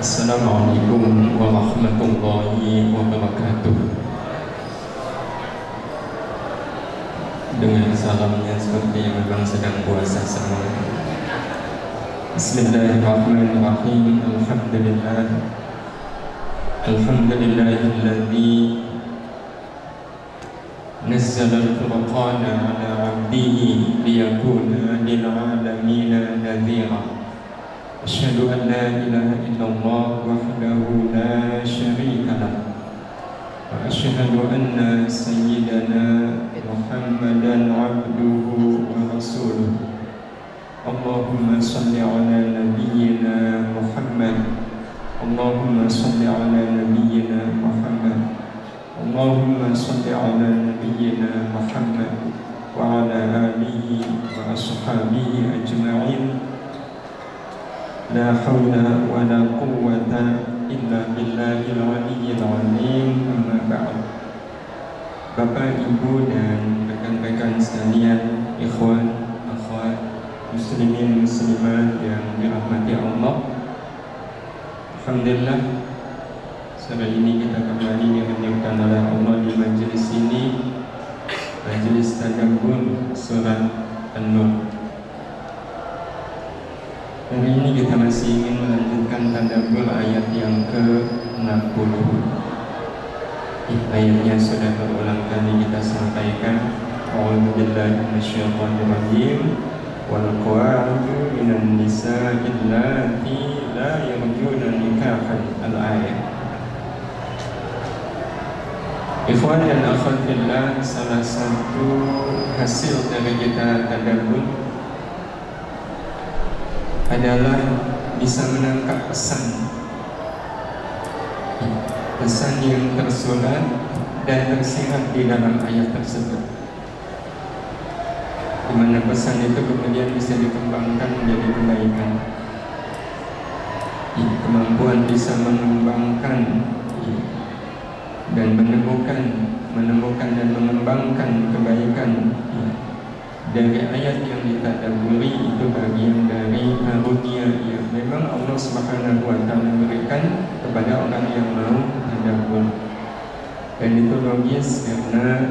Assalamualaikum warahmatullahi wabarakatuh Dengan salamnya seperti yang memang sedang puasa semua Bismillahirrahmanirrahim Alhamdulillah Alhamdulillahilladzi نزل الفرقان على عبده ليكون للعالمين نذيرا أشهد أن لا إله إلا الله وحده لا شريك له. وأشهد أن سيدنا محمدا عبده ورسوله. اللهم صل على نبينا محمد. اللهم صل على نبينا محمد. اللهم صل على نبينا محمد وعلى آله وأصحابه أجمعين. لا حول ولا قوة إلا بالله العلي العظيم أما بعد Bapak, Ibu, dan rekan-rekan sekalian, ikhwan, akhwat, muslimin, muslimat yang dirahmati Allah. Alhamdulillah Sore ini kita kembali dihadirkan oleh Allah di majelis ini. Majelis Tadabbur Surat An-Nur. Hari ini kita masih ingin melanjutkan tadabbur ayat yang ke-60 Ayatnya sudah berulang kali kita sampaikan. A'udhu billahi minasyaitanirrajim Wal qawa'adu minan nisa'i allati la yarjuna nikahan Al-ayat. Ikhwan dan akhwat salah satu hasil dari kita tadabbur adalah bisa menangkap pesan. Pesan yang tersurat dan tersirat di dalam ayat tersebut. Di mana pesan itu kemudian bisa dikembangkan menjadi kebaikan. Kemampuan bisa mengembangkan dan menemukan menemukan dan mengembangkan kebaikan dari ayat yang ditadaburi Subhanahu wa taala berikan kepada orang yang mau tadabbur. Dan itu logis karena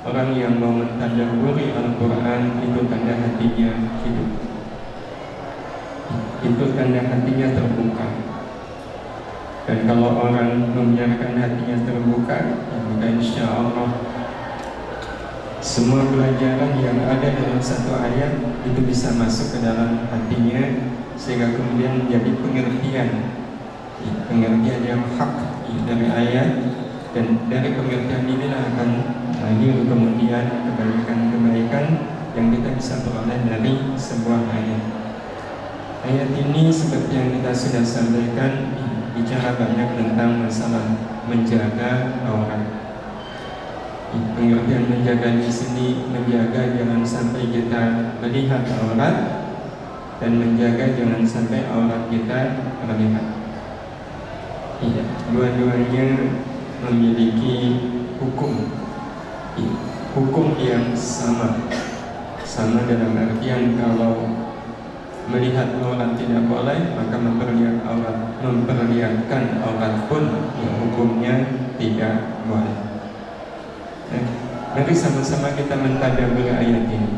orang yang mau mentadaburi Al-Qur'an itu tanda hatinya hidup. Itu tanda hatinya terbuka. Dan kalau orang membiarkan hatinya terbuka, ya maka insya Allah semua pelajaran yang ada dalam satu ayat itu bisa masuk ke dalam hatinya sehingga kemudian menjadi pengertian pengertian yang hak dari ayat dan dari pengertian inilah akan lahir kemudian kebaikan-kebaikan yang kita bisa peroleh dari sebuah ayat. Ayat ini seperti yang kita sudah sampaikan bicara banyak tentang masalah menjaga aurat pengertian menjaga di sini menjaga jangan sampai kita melihat aurat dan menjaga jangan sampai aurat kita terlihat. Iya, dua-duanya memiliki hukum, iya, hukum yang sama, sama dalam artian kalau melihat aurat tidak boleh maka memperlihat aurat memperlihatkan aurat pun ya, hukumnya tidak boleh. Mari sama-sama kita mentadabur ayat ini.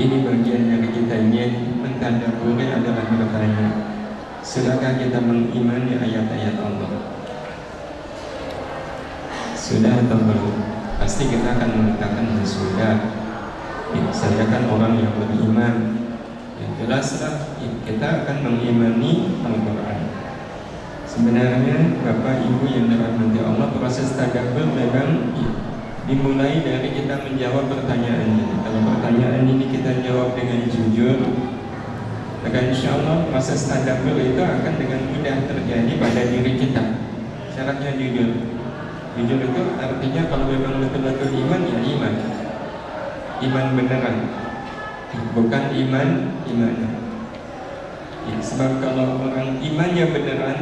Ini bagian yang kita ingin mentadaburi adalah bertanya, sudahkah kita mengimani ayat-ayat Allah? Sudah atau belum? Pasti kita akan mengatakan sudah. Ya, saya kan orang yang beriman. Ya, jelaslah kita akan mengimani Al-Quran. Sebenarnya Bapak Ibu yang dirahmati Allah proses tadabbur memang dimulai dari kita menjawab pertanyaan ini. Kalau pertanyaan ini kita jawab dengan jujur, maka insya Allah proses tadabbur itu akan dengan mudah terjadi pada diri kita. Syaratnya jujur. Jujur itu artinya kalau memang betul-betul iman ya iman. Iman beneran. Bukan iman iman. Ya, sebab kalau orang imannya beneran,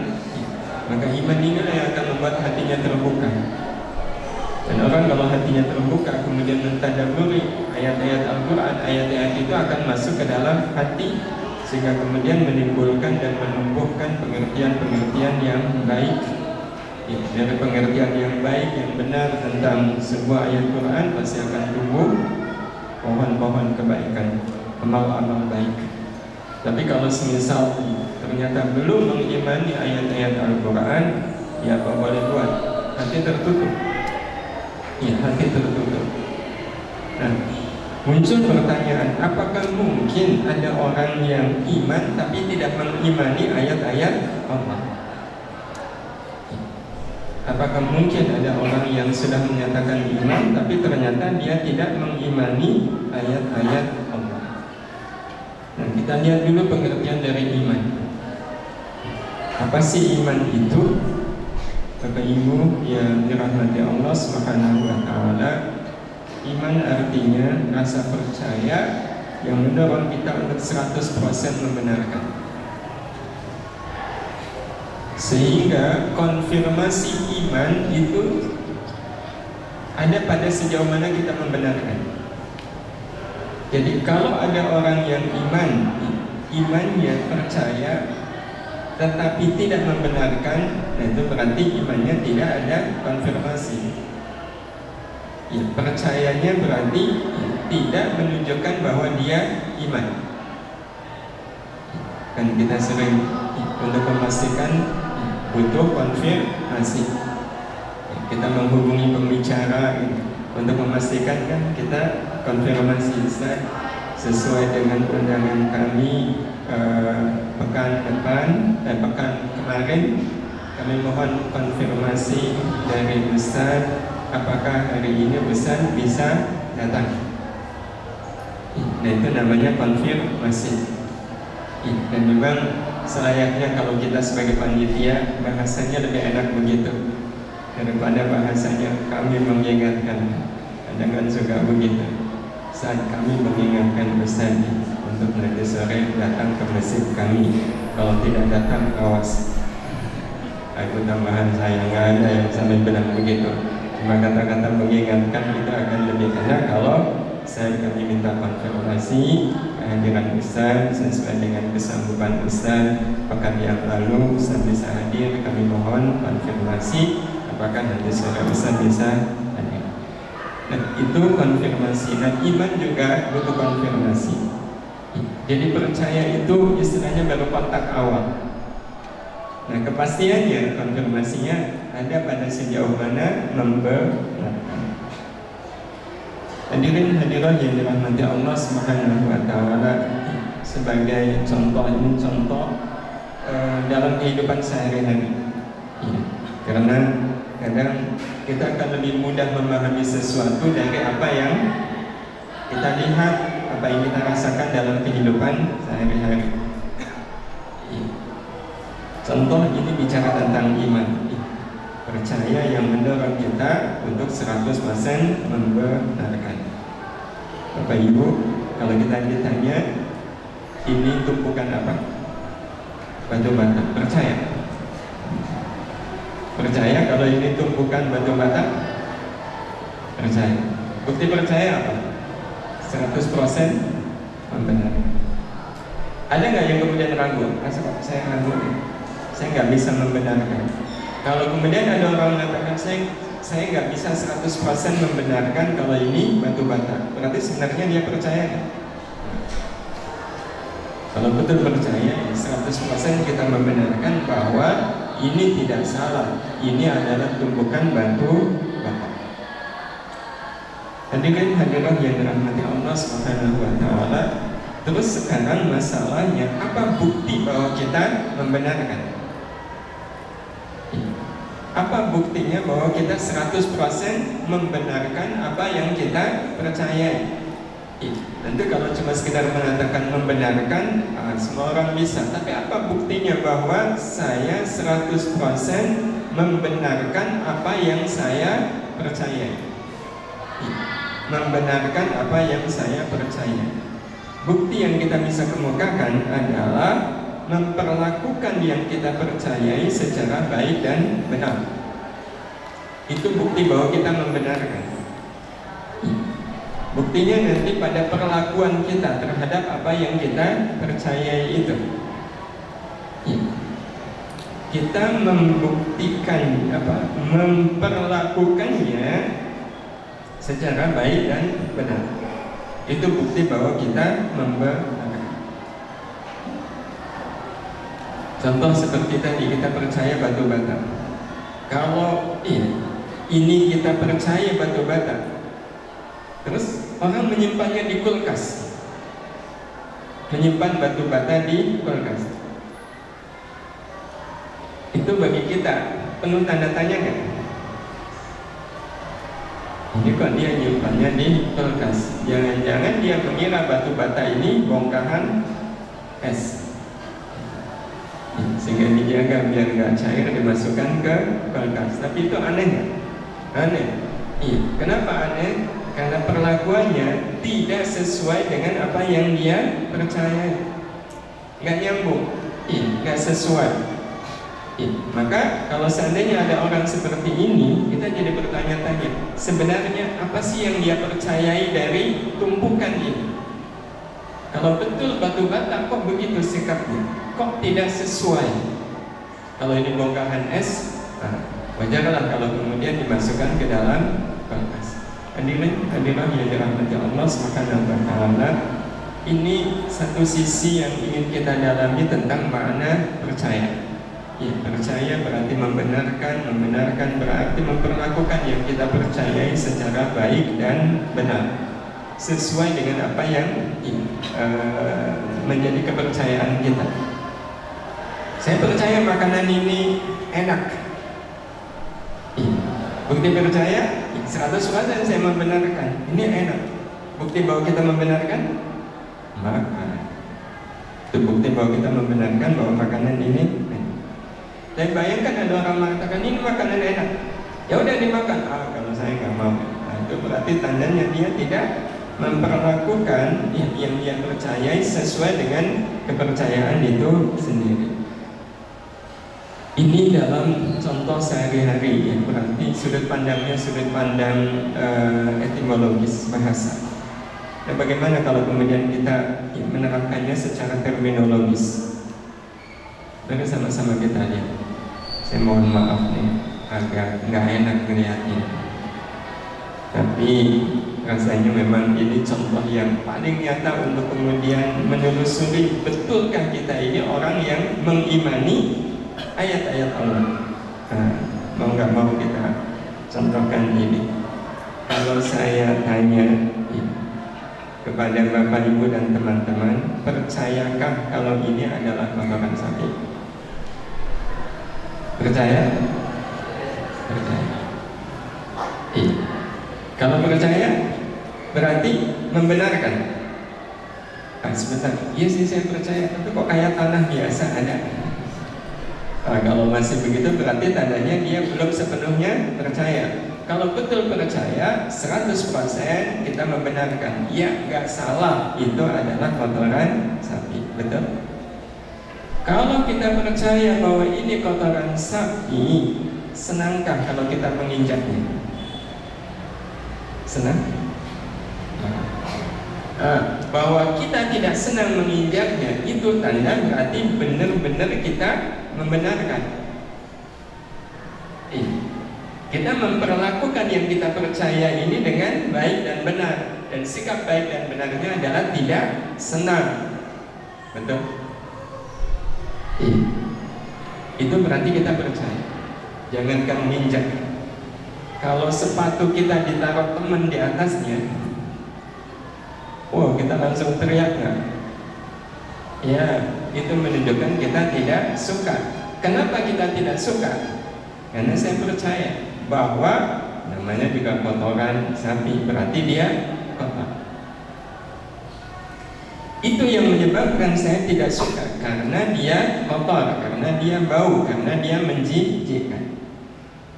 maka iman inilah yang akan membuat hatinya terbuka. Dan orang kalau hatinya terbuka kemudian mentadaburi ayat-ayat Al-Quran, ayat-ayat itu akan masuk ke dalam hati sehingga kemudian menimbulkan dan baik ya, dari pengertian yang baik yang benar tentang sebuah ayat Quran pasti akan tumbuh pohon-pohon kebaikan amal-amal baik tapi kalau semisal ternyata belum mengimani ayat-ayat Al-Quran ya apa boleh buat hati tertutup ya hati tertutup nah muncul pertanyaan apakah mungkin ada orang yang iman tapi tidak mengimani ayat-ayat Allah Apakah mungkin ada orang yang sudah menyatakan iman tapi ternyata dia tidak mengimani ayat-ayat Allah? Nah, kita lihat dulu pengertian dari iman. Apa sih iman itu? Bapak Ibu yang dirahmati Allah Subhanahu wa taala, iman artinya rasa percaya yang mendorong kita untuk 100% membenarkan. Sehingga konfirmasi iman itu ada pada sejauh mana kita membenarkan. Jadi kalau ada orang yang iman, imannya percaya tetapi tidak membenarkan, nah itu berarti imannya tidak ada konfirmasi. Ya, percayanya berarti tidak menunjukkan bahwa dia iman. Kan kita sering untuk memastikan butuh konfirmasi kita menghubungi pembicara untuk memastikan kan kita konfirmasi sesuai dengan undangan kami eh, pekan depan dan pekan kemarin kami mohon konfirmasi dari Ustaz apakah hari ini Ustaz bisa datang? Nah itu namanya konfirmasi. Dan memang selayaknya kalau kita sebagai panitia bahasanya lebih enak begitu daripada bahasanya kami mengingatkan. Jangan juga begitu. Saat kami mengingatkan pesan untuk nanti sore datang ke masjid kami kalau tidak datang awas. Aku tambahan saya nggak ada yang sampai benar begitu. Cuma kata-kata mengingatkan itu akan lebih enak kalau saya kami minta konfirmasi kehadiran Ustaz sesuai dengan kesanggupan Ustaz pekan yang lalu Ustaz bisa hadir kami mohon konfirmasi apakah nanti sore Ustaz bisa hadir. Nah itu konfirmasi. Dan iman juga butuh konfirmasi jadi percaya itu istilahnya baru kontak awal Nah kepastiannya konfirmasinya ada pada sejauh mana membenarkan Hadirin hadirat yang dirahmati Allah Subhanahu wa taala sebagai contoh ini contoh uh, dalam kehidupan sehari-hari. Ya, karena kadang kita akan lebih mudah memahami sesuatu dari apa yang kita lihat, apa yang kita rasakan dalam kehidupan sehari-hari. Contoh ini bicara tentang iman percaya yang mendorong kita untuk 100% membenarkan. Bapak Ibu, kalau kita ditanya ini tumpukan apa? Batu bata. Percaya? Percaya kalau ini tumpukan batu bata? Percaya. Bukti percaya apa? 100% membenarkan. Ada nggak yang kemudian ragu? Masa saya ragu? Saya nggak bisa membenarkan. Kalau kemudian ada orang mengatakan saya saya nggak bisa 100% membenarkan kalau ini batu bata. Berarti sebenarnya dia percaya kan? Kalau betul percaya, 100% kita membenarkan bahwa ini tidak salah. Ini adalah tumbukan batu. Hadirin hadirat yang dirahmati Allah Subhanahu wa taala. Terus sekarang masalahnya apa bukti bahwa kita membenarkan? Apa buktinya bahwa kita 100% membenarkan apa yang kita percayai? Tentu kalau cuma sekedar mengatakan membenarkan ah, Semua orang bisa Tapi apa buktinya bahwa saya 100% membenarkan apa yang saya percayai Membenarkan apa yang saya percaya Bukti yang kita bisa kemukakan adalah memperlakukan yang kita percayai secara baik dan benar. Itu bukti bahwa kita membenarkan. Buktinya nanti pada perlakuan kita terhadap apa yang kita percayai itu. kita membuktikan apa memperlakukannya secara baik dan benar. Itu bukti bahwa kita membenarkan contoh seperti tadi kita percaya batu bata. Kalau iya, ini kita percaya batu bata terus orang menyimpannya di kulkas. Menyimpan batu bata di kulkas. Itu bagi kita penuh tanda tanya kan? Ini kok dia nyimpannya di kulkas. Jangan-jangan dia mengira batu bata ini bongkahan es. Sehingga dijaga biar nggak cair dimasukkan ke kulkas. Tapi itu aneh? Aneh. Iya, kenapa aneh? Karena perlakuannya tidak sesuai dengan apa yang dia percaya Nggak nyambung. Iya, nggak sesuai maka kalau seandainya ada orang seperti ini, kita jadi bertanya-tanya, sebenarnya apa sih yang dia percayai dari tumpukan ini? Kalau betul batu bata kok begitu sikapnya? Kok tidak sesuai? Kalau ini bongkahan es, nah, wajarlah kalau kemudian dimasukkan ke dalam kulkas. Hadirin, hadirin yang dirahmati Allah Subhanahu wa taala. Ini satu sisi yang ingin kita dalami tentang makna percaya. Ya, percaya berarti membenarkan, membenarkan berarti memperlakukan yang kita percayai secara baik dan benar sesuai dengan apa yang uh, menjadi kepercayaan kita. Saya percaya makanan ini enak. Ya. Bukti percaya 100% saya membenarkan ini enak. Bukti bahwa kita membenarkan maka itu bukti bahwa kita membenarkan bahwa makanan ini dan bayangkan ada orang mengatakan ini makanan enak. Ya udah dimakan. Ah kalau saya nggak mau. Nah, itu berarti tandanya dia tidak memperlakukan yang, yang dia percayai sesuai dengan kepercayaan itu sendiri. Ini dalam contoh sehari-hari ya berarti sudut pandangnya sudut pandang uh, etimologis bahasa. Dan bagaimana kalau kemudian kita menerapkannya secara terminologis? Mari sama-sama kita lihat. Saya mohon maaf nih, agak nggak enak melihatnya. Tapi rasanya memang ini contoh yang paling nyata untuk kemudian menelusuri betulkah kita ini orang yang mengimani ayat-ayat Allah. Nah, mau nggak mau kita contohkan ini. Kalau saya tanya ya, kepada Bapak Ibu dan teman-teman, percayakah kalau ini adalah kotoran sapi? Percaya? Percaya. Iya. Kalau percaya berarti membenarkan. Ah, sebentar, iya sih saya percaya, tapi kok kayak tanah biasa ada. Nah, kalau masih begitu berarti tandanya dia belum sepenuhnya percaya. Kalau betul percaya, 100% kita membenarkan. Ya, nggak salah, itu adalah kotoran sapi. Betul? Kalau kita percaya bahwa ini kotoran sapi, senangkah kalau kita menginjaknya? Senang? Nah, bahwa kita tidak senang menginjaknya itu tanda berarti benar-benar kita membenarkan. Eh, kita memperlakukan yang kita percaya ini dengan baik dan benar dan sikap baik dan benarnya adalah tidak senang. Betul? Itu berarti kita percaya. Jangankan menginjak. Kalau sepatu kita ditaruh teman di atasnya, wow kita langsung teriak nggak? Ya, itu menunjukkan kita tidak suka. Kenapa kita tidak suka? Karena saya percaya bahwa namanya juga kotoran sapi, berarti dia kotor. Itu yang menyebabkan saya tidak suka karena dia kotor, karena dia bau, karena dia menjijikkan.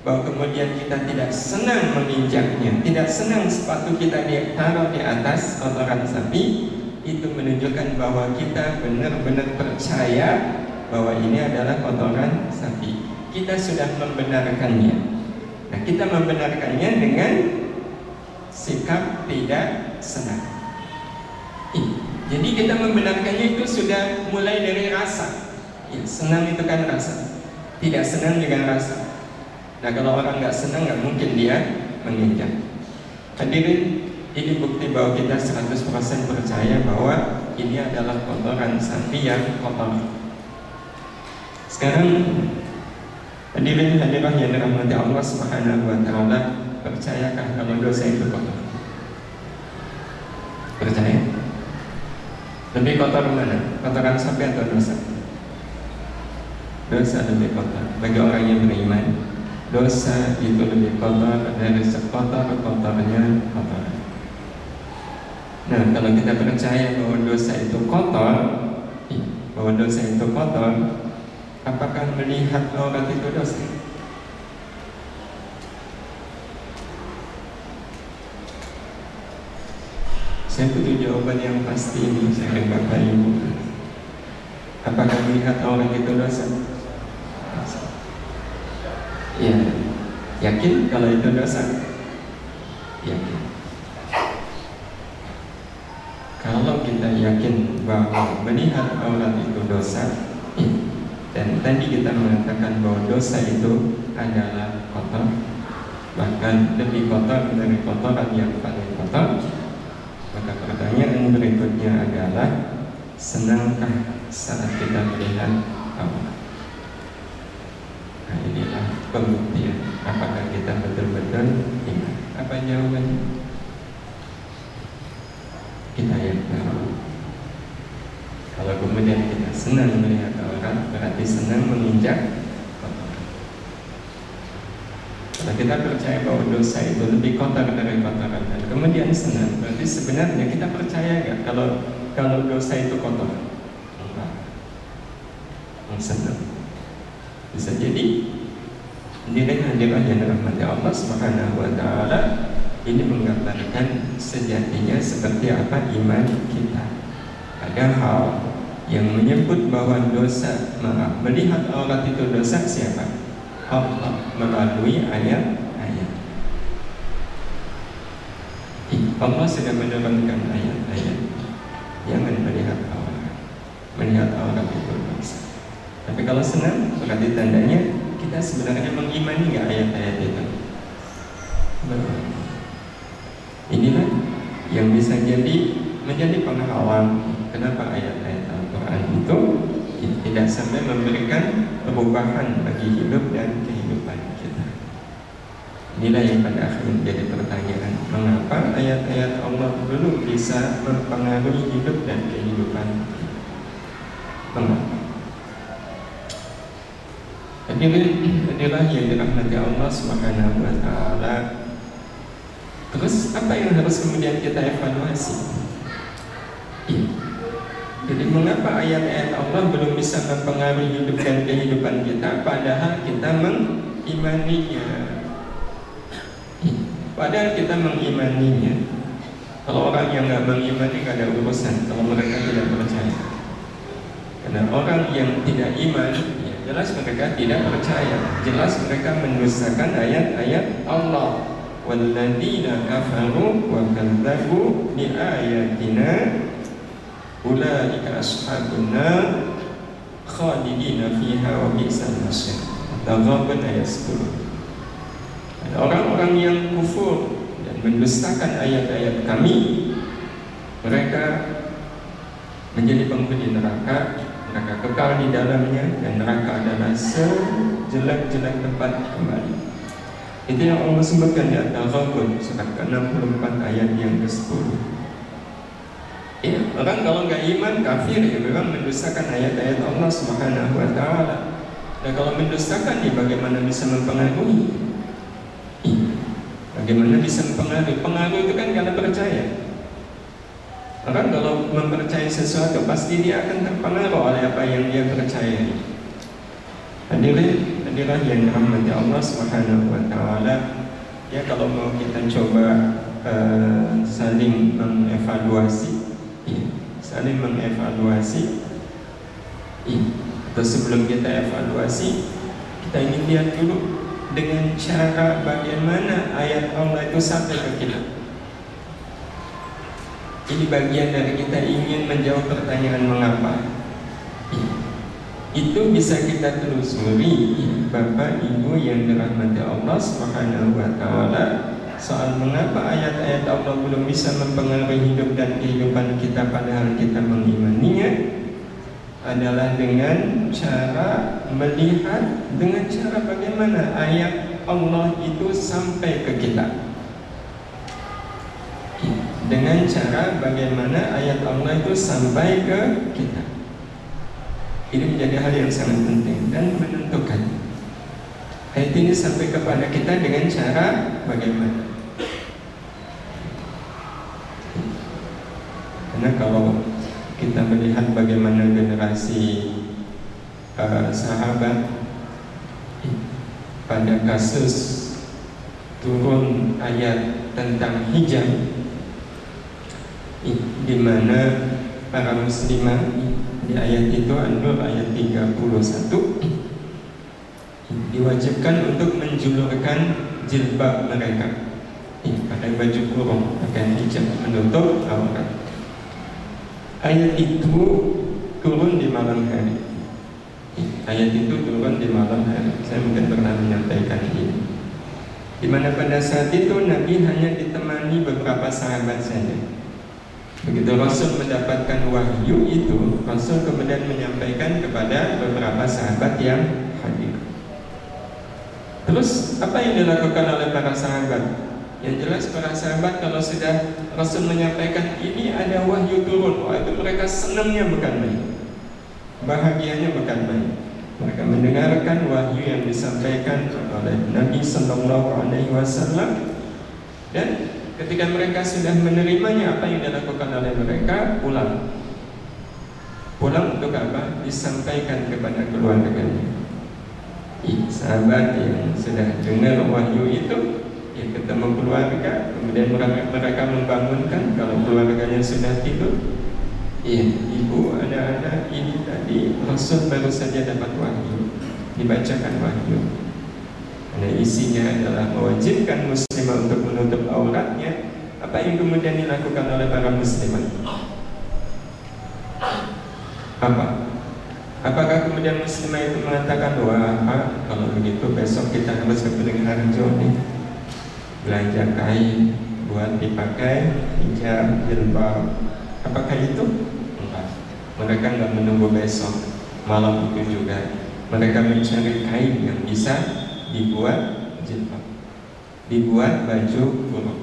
Bahwa kemudian kita tidak senang menginjaknya, tidak senang sepatu kita ditaruh di atas kotoran sapi, itu menunjukkan bahwa kita benar-benar percaya bahwa ini adalah kotoran sapi. Kita sudah membenarkannya. Nah, kita membenarkannya dengan sikap tidak senang. Jadi kita membenarkannya itu sudah mulai dari rasa. Ya, senang itu kan rasa. tidak senang dengan rasa. Nah kalau orang nggak senang nggak mungkin dia menginjak. Hadirin, ini bukti bahwa kita 100% percaya bahwa ini adalah kotoran sapi yang kotor. Sekarang hadirin hadirah yang dirahmati Allah Subhanahu wa taala, percayakah kalau dosa itu kotor? Percaya? Lebih kotor mana? Kotoran sapi atau dosa? Dosa lebih kotor bagi orang yang beriman. Dosa itu lebih kotor dari sekotor-kotornya kotor. Nah, kalau kita percaya bahwa dosa itu kotor, bahwa dosa itu kotor, apakah melihat aurat itu dosa? Saya butuh jawaban yang pasti ini, saya Bapak Ibu. Apakah melihat aurat itu dosa? Ya, yakin kalau itu dosa? Yakin. Kalau kita yakin bahwa melihat aurat itu dosa, ya. dan tadi kita mengatakan bahwa dosa itu adalah kotor, bahkan lebih kotor dari kotoran yang paling kotor, maka pertanyaan berikutnya adalah senangkah saat kita melihat aurat? Nah inilah pembuktian apakah kita betul-betul iman. Apa jawabannya? Kita yang tahu. Kalau kemudian kita senang melihat orang, berarti senang menginjak kotoran. Kalau kita percaya bahwa dosa itu lebih kotor dari kotoran dan kemudian senang, berarti sebenarnya kita percaya nggak kalau kalau dosa itu kotor? Enggak. Senang. Bisa jadi ini hadirah yang dirahmati Allah Subhanahu wa taala ini menggambarkan sejatinya seperti apa iman kita. Padahal yang menyebut bahwa dosa maaf melihat aurat itu dosa siapa? Allah melalui ayat-ayat. Allah sudah menurunkan ayat-ayat. Jangan melihat aurat. Melihat aurat itu dosa. Tapi kalau senang berarti tandanya kita sebenarnya mengimani nggak ayat-ayat itu? Inilah yang bisa jadi menjadi penghalang kenapa ayat-ayat Al-Quran itu tidak sampai memberikan perubahan bagi hidup dan kehidupan kita. Inilah yang pada akhirnya menjadi pertanyaan Mengapa ayat-ayat Allah belum bisa mempengaruhi hidup dan kehidupan kita? Mengapa? Hadirin, inilah yang dirahmati Allah Subhanahu wa taala. Terus apa yang harus kemudian kita evaluasi? Iya. Jadi mengapa ayat-ayat Allah belum bisa mempengaruhi hidup dan kehidupan kita padahal kita mengimaninya? Padahal kita mengimaninya. Kalau orang yang nggak mengimani nggak ada urusan. Kalau mereka tidak percaya. Karena orang yang tidak iman Jelas mereka tidak percaya Jelas mereka mendustakan ayat-ayat Allah Walladzina kafaru wa kadzabu bi ayatina ulaika ashabun nar khalidina fiha wa bi'sal masir. Taghabun ayat 10. Ada orang-orang yang kufur dan mendustakan ayat-ayat kami mereka menjadi penghuni neraka neraka kekal di dalamnya dan neraka adalah sejelek-jelek tempat kembali. Itu yang Allah sebutkan di At-Taghabun surat ke-64 ayat yang ke-10. Ya, orang kalau nggak iman kafir ya memang mendustakan ayat-ayat Allah Subhanahu wa taala. Dan kalau mendustakan ya bagaimana bisa mempengaruhi? Ya, bagaimana bisa mempengaruhi? Pengaruh itu kan karena percaya. Orang kalau mempercayai sesuatu pasti dia akan terpengaruh oleh apa yang dia percaya. Hadirin, hadirin yang dirahmati Allah Subhanahu wa taala. Ya kalau mau kita coba uh, saling mengevaluasi, saling mengevaluasi. Atau sebelum kita evaluasi, kita ingin lihat dulu dengan cara bagaimana ayat Allah itu sampai ke kita. Ini bagian dari kita ingin menjawab pertanyaan mengapa. Ya. itu bisa kita telusuri Bapak Ibu yang dirahmati Allah Subhanahu wa taala soal mengapa ayat-ayat Allah belum bisa mempengaruhi hidup dan kehidupan kita padahal kita mengimaninya adalah dengan cara melihat dengan cara bagaimana ayat Allah itu sampai ke kita dengan cara bagaimana ayat Allah itu sampai ke kita ini menjadi hal yang sangat penting dan menentukan. Ayat ini sampai kepada kita dengan cara bagaimana? Karena kalau kita melihat bagaimana generasi uh, sahabat pada kasus turun ayat tentang hijab di mana para muslimah di ayat itu An-Nur ayat 31 diwajibkan untuk menjulurkan jilbab mereka. Pakai baju kurung pakai hijab menutup aurat ayat itu turun di malam hari ayat itu turun di malam hari saya mungkin pernah menyampaikan ini di mana pada saat itu Nabi hanya ditemani beberapa sahabat saja Begitu Rasul mendapatkan wahyu itu, Rasul kemudian menyampaikan kepada beberapa sahabat yang hadir. Terus apa yang dilakukan oleh para sahabat? Yang jelas para sahabat kalau sudah Rasul menyampaikan ini ada wahyu turun, wah itu mereka senangnya bukan main, bahagianya bukan main. Mereka mendengarkan wahyu yang disampaikan oleh Nabi Sallallahu Alaihi Wasallam. Dan Ketika mereka sudah menerimanya apa yang dilakukan oleh mereka? Pulang. Pulang untuk apa? Disampaikan kepada keluarganya. Sahabat yang sudah dengar wahyu itu Ya ketemu keluarga Kemudian mereka membangunkan Kalau keluarganya sudah tidur Iya, ibu, ada-ada ini tadi Rasul baru saja dapat wahyu Dibacakan wahyu Karena isinya adalah mewajibkan muslimah untuk menutup auratnya Apa yang kemudian dilakukan oleh para muslimah? Apa? Apakah kemudian muslimah itu mengatakan Wah, kalau begitu besok kita harus ke Harjo nih Belanja kain buat dipakai hijab, jilbab. Apakah itu? Enggak. Mereka enggak menunggu besok. Malam itu juga. Mereka mencari kain yang bisa dibuat jilbab. Dibuat baju kurung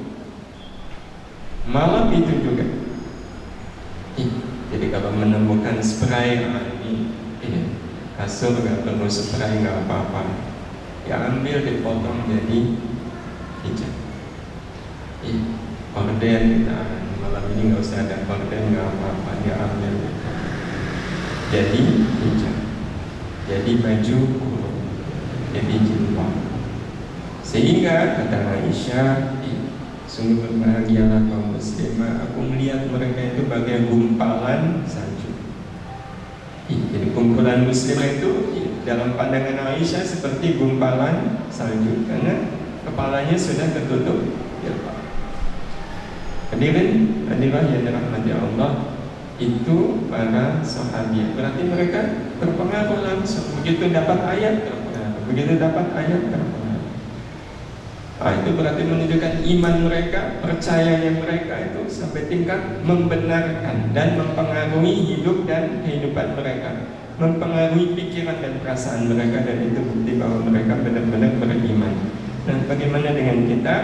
malam itu juga. Jadi kalau menemukan spray ini iya, kasur nggak perlu spray nggak apa-apa. Ya ambil dipotong jadi hijab iya, korden kita malam ini nggak usah ada korden nggak apa-apa dia ambil. Jadi hijab jadi baju kurung jadi jilbab. Sehingga kata Aisyah sungguh berbahagialah kaum muslimah. Aku melihat mereka itu bagai gumpalan salju. Jadi kumpulan muslimah itu dalam pandangan Aisyah seperti gumpalan salju. Karena kepalanya sudah tertutup. Jilbab Hadirin, hadirin yang dirahmati Allah itu para sahabat. Berarti mereka terpengaruh langsung. Begitu dapat ayat terpengaruh begitu dapat ayat terpengaruh Nah, itu berarti menunjukkan iman mereka, percayanya mereka itu sampai tingkat membenarkan dan mempengaruhi hidup dan kehidupan mereka, mempengaruhi pikiran dan perasaan mereka dan itu bukti bahwa mereka benar-benar beriman. Dan bagaimana dengan kita?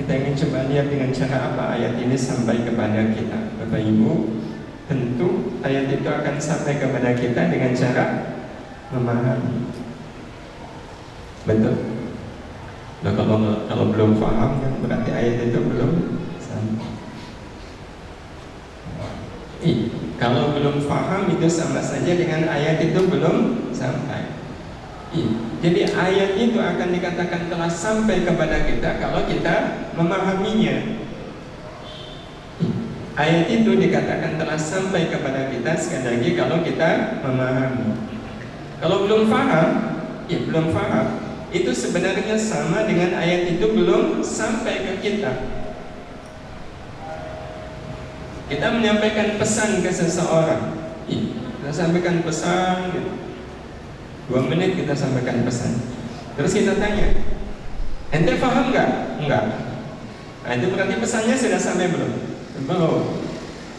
Kita ingin coba lihat dengan cara apa ayat ini sampai kepada kita, Bapak Ibu. Tentu ayat itu akan sampai kepada kita dengan cara memahami. Betul. Nah kalau kalau belum paham kan berarti ayat itu belum sampai. Ih, kalau belum paham itu sama saja dengan ayat itu belum sampai. Ih, jadi ayat itu akan dikatakan telah sampai kepada kita kalau kita memahaminya. ayat itu dikatakan telah sampai kepada kita sekali lagi kalau kita memahami. Kalau belum paham, ya belum paham itu sebenarnya sama dengan ayat itu belum sampai ke kita. Kita menyampaikan pesan ke seseorang, kita sampaikan pesan, gitu. Dua menit kita sampaikan pesan. Terus kita tanya, ente paham nggak? Enggak. Nah, itu berarti pesannya sudah sampai belum? Belum.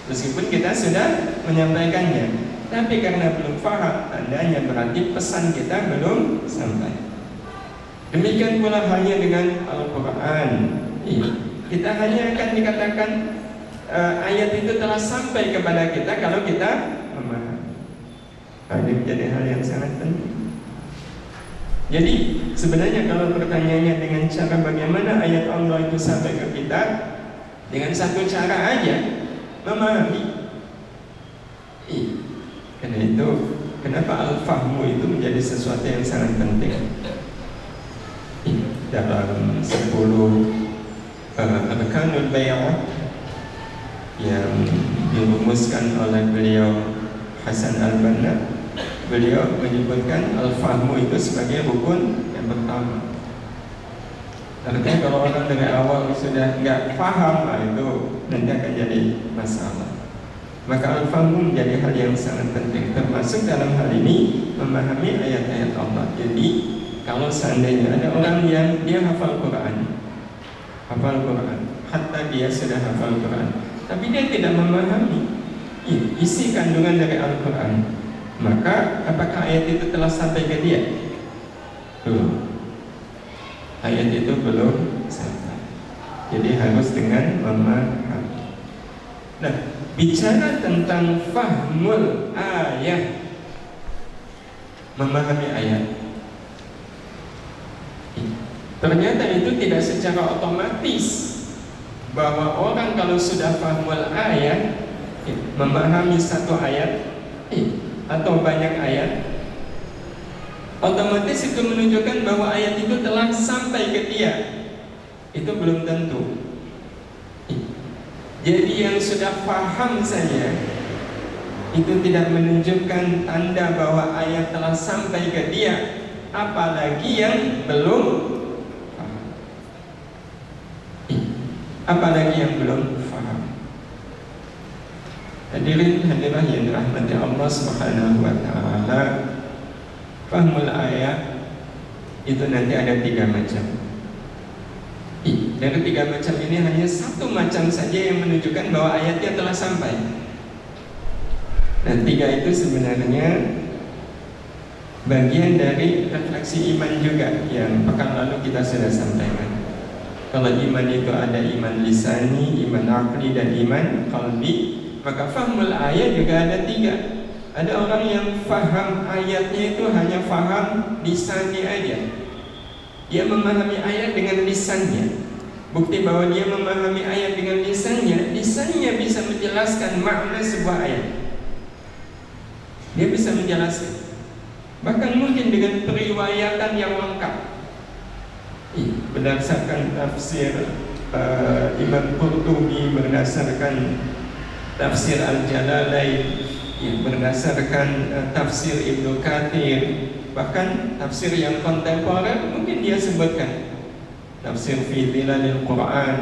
Meskipun kita sudah menyampaikannya, tapi karena belum paham, tandanya berarti pesan kita belum sampai. Demikian pula halnya dengan Al-Quran. Iya. Kita hanya akan dikatakan uh, ayat itu telah sampai kepada kita kalau kita memahami. Nah, ini menjadi hal yang sangat penting. Jadi sebenarnya kalau pertanyaannya dengan cara bagaimana ayat Allah itu sampai ke kita dengan satu cara aja memahami. Iya. Karena itu kenapa al-fahmu itu menjadi sesuatu yang sangat penting dalam 10 uh, Arkanul yang dirumuskan oleh beliau Hasan Al-Banna beliau menyebutkan al-fahmu itu sebagai rukun yang pertama. Artinya kalau orang dari awal sudah nggak paham nah itu nanti akan jadi masalah. Maka al-fahmu menjadi hal yang sangat penting termasuk dalam hal ini memahami ayat-ayat Allah. Jadi kalau seandainya ada orang yang dia hafal Quran, hafal Quran, hatta dia sudah hafal Quran, tapi dia tidak memahami isi kandungan dari Al-Quran, maka apakah ayat itu telah sampai ke dia? Belum. Ayat itu belum sampai. Jadi harus dengan memahami. Nah, bicara tentang fahmul ayat, memahami ayat Ternyata itu tidak secara otomatis bahwa orang kalau sudah fahmul ayat memahami satu ayat atau banyak ayat. Otomatis itu menunjukkan bahwa ayat itu telah sampai ke dia. Itu belum tentu. Jadi yang sudah paham saja itu tidak menunjukkan tanda bahwa ayat telah sampai ke dia apalagi yang belum apalagi yang belum. Hadirin hadirah yang dirahmati Allah Subhanahu wa taala. Fahmul ayat itu nanti ada tiga macam. Dari tiga macam ini hanya satu macam saja yang menunjukkan bahwa ayatnya telah sampai. Dan tiga itu sebenarnya bagian dari refleksi iman juga yang pekan lalu kita sudah sampaikan. Kalau iman itu ada iman lisani, iman akli dan iman kalbi Maka fahmul ayat juga ada tiga. Ada orang yang faham ayatnya itu hanya faham lisannya aja. Dia memahami ayat dengan lisannya. Bukti bahwa dia memahami ayat dengan lisannya Lisannya bisa menjelaskan makna sebuah ayat. Dia bisa menjelaskan. Bahkan mungkin dengan periwayatan yang lengkap. Berdasarkan tafsir uh, Imam Qurtubi berdasarkan tafsir Al-Jalalain yang berdasarkan uh, tafsir Ibnu Kathir. Bahkan tafsir yang kontemporer mungkin dia sebutkan. Tafsir fi Dhilalil Quran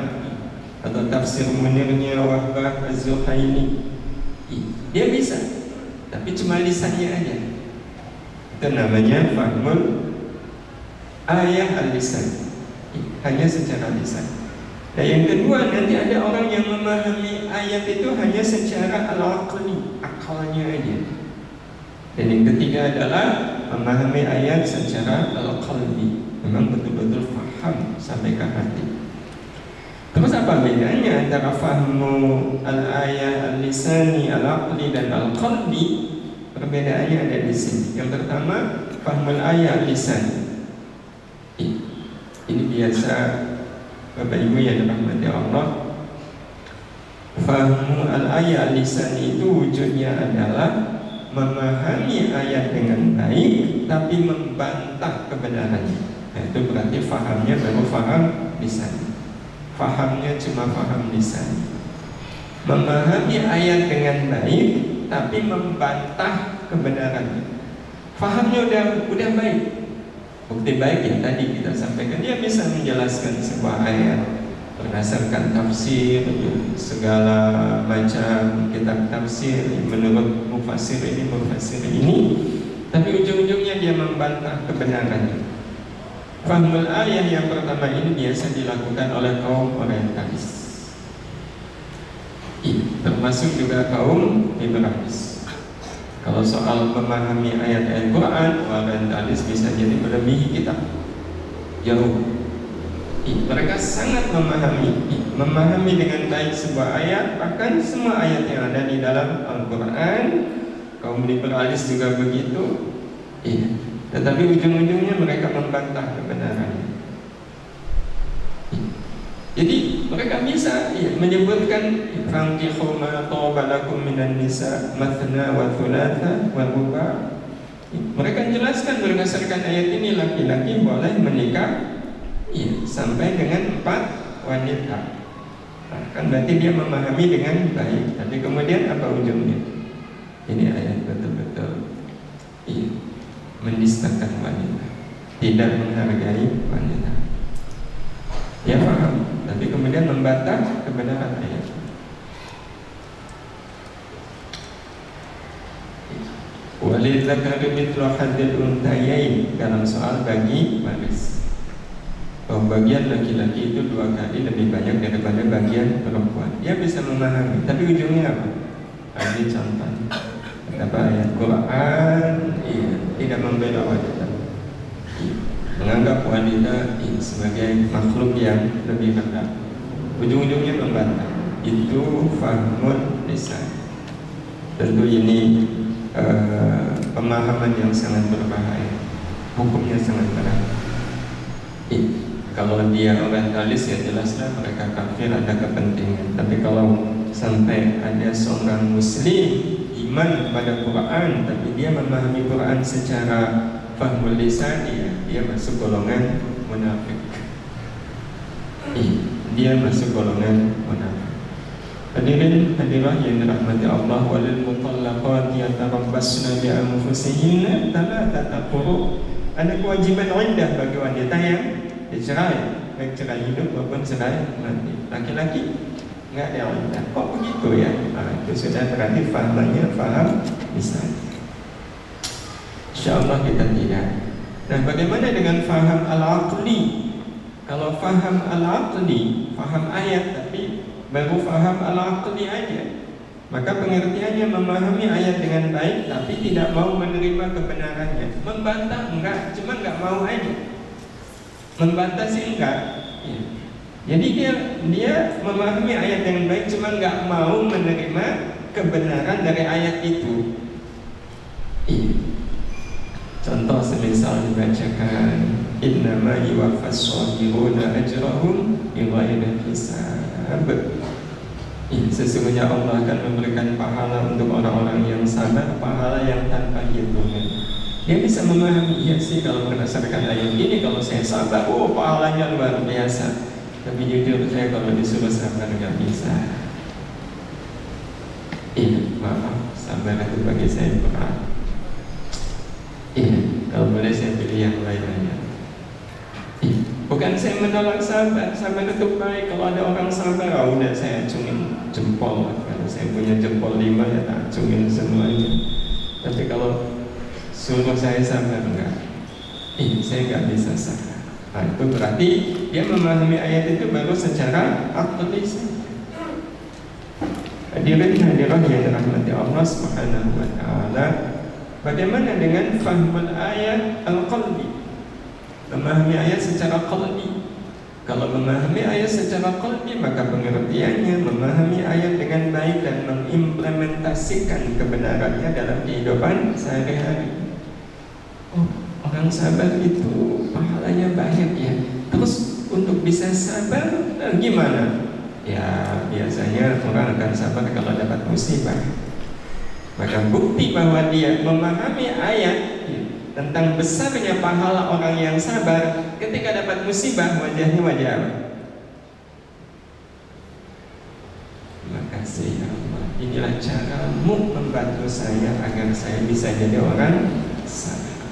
atau tafsir menirnya Wahbah Az-Zuhaili. Dia bisa tapi cuma lisannya aja. Itu namanya fahmul ayah al-lisan. Hanya secara lisan dan yang kedua nanti ada orang yang memahami ayat itu hanya secara al-aqli akalnya aja dan yang ketiga adalah memahami ayat secara al-qalbi memang betul-betul faham sampai ke hati Terus apa bedanya antara fahmu al-ayah al-lisani al-aqli dan al-qalbi? Perbedaannya ada di sini. Yang pertama, fahmul ayah al-lisani ini biasa Bapak Ibu yang dirahmati Allah. Fahmu al-ayat lisan itu wujudnya adalah Memahami ayat dengan baik Tapi membantah kebenarannya. Nah, Itu berarti fahamnya baru faham lisan. Fahamnya cuma faham lisan. Memahami ayat dengan baik Tapi membantah kebenarannya Fahamnya udah udah baik Bukti baik yang tadi kita sampaikan Dia bisa menjelaskan sebuah ayat Berdasarkan tafsir Segala macam kitab tafsir Menurut mufasir ini, mufasir ini Tapi ujung-ujungnya dia membantah kebenarannya. Fahmul ayat yang pertama ini biasa dilakukan oleh kaum orientalis. Termasuk juga kaum liberalis. Kalau soal memahami ayat-ayat Quran, orientalis bisa jadi melebihi kita. Jauh. Mereka sangat memahami. Memahami dengan baik sebuah ayat bahkan semua ayat yang ada di dalam Al-Quran. Kaum liberalis juga begitu. Tetapi ujung-ujungnya mereka membantah kebenaran jadi mereka bisa iya, menyebutkan fankihu ma tawbalakum minan nisa mathna wa thulatha wa ruba mereka jelaskan berdasarkan ayat ini laki-laki boleh menikah Iya, sampai dengan empat wanita. Nah, kan berarti dia memahami dengan baik. Tapi kemudian apa ujungnya? Ini ayat betul-betul iya, menistakan wanita, tidak menghargai wanita. Ya paham, tapi kemudian membantah kebenaran ayat. Walidzakari mithlu hadil untayain dalam soal bagi waris bahwa bagian laki-laki itu dua kali lebih banyak daripada bagian perempuan. Dia bisa memahami, tapi ujungnya apa? Tadi contoh. Apa ayat Quran iya, tidak membela wanita. Menganggap wanita iya, sebagai makhluk yang lebih rendah. Ujung-ujungnya membantah. Itu fahmun lisan. Tentu ini uh, pemahaman yang sangat berbahaya. Hukumnya sangat berat. Iya kalau dia orientalis ya jelaslah mereka kafir ada kepentingan tapi kalau sampai ada seorang muslim iman pada Quran tapi dia memahami Quran secara fahmul lisan ya, dia masuk golongan munafik. Dia masuk golongan munafik. Hadirin hadirah yang dirahmati Allah walil mutallaqat yatarabbasna bi anfusihinna thalathata quru ada kewajiban iddah bagi wanita yang dicerai baik cerai hidup maupun cerai mati. Laki-laki nggak ada wanita kok begitu ya? Nah, itu sudah berarti fahamnya faham bisa Insya Allah kita tidak Nah bagaimana dengan faham al-aqli? Kalau faham al-aqli Faham ayat tapi Baru faham al-aqli aja Maka pengertiannya memahami ayat dengan baik Tapi tidak mau menerima kebenarannya. Membantah enggak Cuma enggak mau aja. Membatasi enggak? Ya. jadi dia dia memahami ayat yang baik cuma nggak mau menerima kebenaran dari ayat itu. Contoh semisal dibacakan innama yuwaffas sabiruna ajrahum bighairi hisab iya, sesungguhnya Allah akan memberikan pahala untuk orang-orang yang sabar pahala yang tanpa hitungan dia bisa memahami, iya sih kalau berdasarkan ayat ini kalau saya sabar, oh pahalanya luar biasa. Tapi jujur saya kalau disuruh sabar nggak bisa. Iya, maaf, sabar itu bagi saya berat. Iya, kalau boleh saya pilih yang lain aja. Iya, bukan saya menolak sabar, sabar itu baik. Kalau ada orang sabar, oh, udah saya acungin jempol. Kalau saya punya jempol lima ya tak acungin semuanya. Tapi kalau Suruh saya sabar enggak? Ini saya enggak bisa sabar. Nah, itu berarti dia memahami ayat itu baru secara aktualis. Hadirin hadirat yang dirahmati Allah Subhanahu wa taala. Bagaimana dengan fahmul ayat al-qalbi? Memahami ayat secara qalbi. Kalau memahami ayat secara qalbi maka pengertiannya memahami ayat dengan baik dan mengimplementasikan kebenarannya dalam kehidupan sehari-hari orang sabar itu pahalanya banyak ya terus untuk bisa sabar eh, gimana ya biasanya orang akan sabar kalau dapat musibah maka bukti bahwa dia memahami ayat ya, tentang besarnya pahala orang yang sabar ketika dapat musibah wajahnya wajah apa? Terima ya Allah. Inilah caramu membantu saya agar saya bisa jadi orang sabar.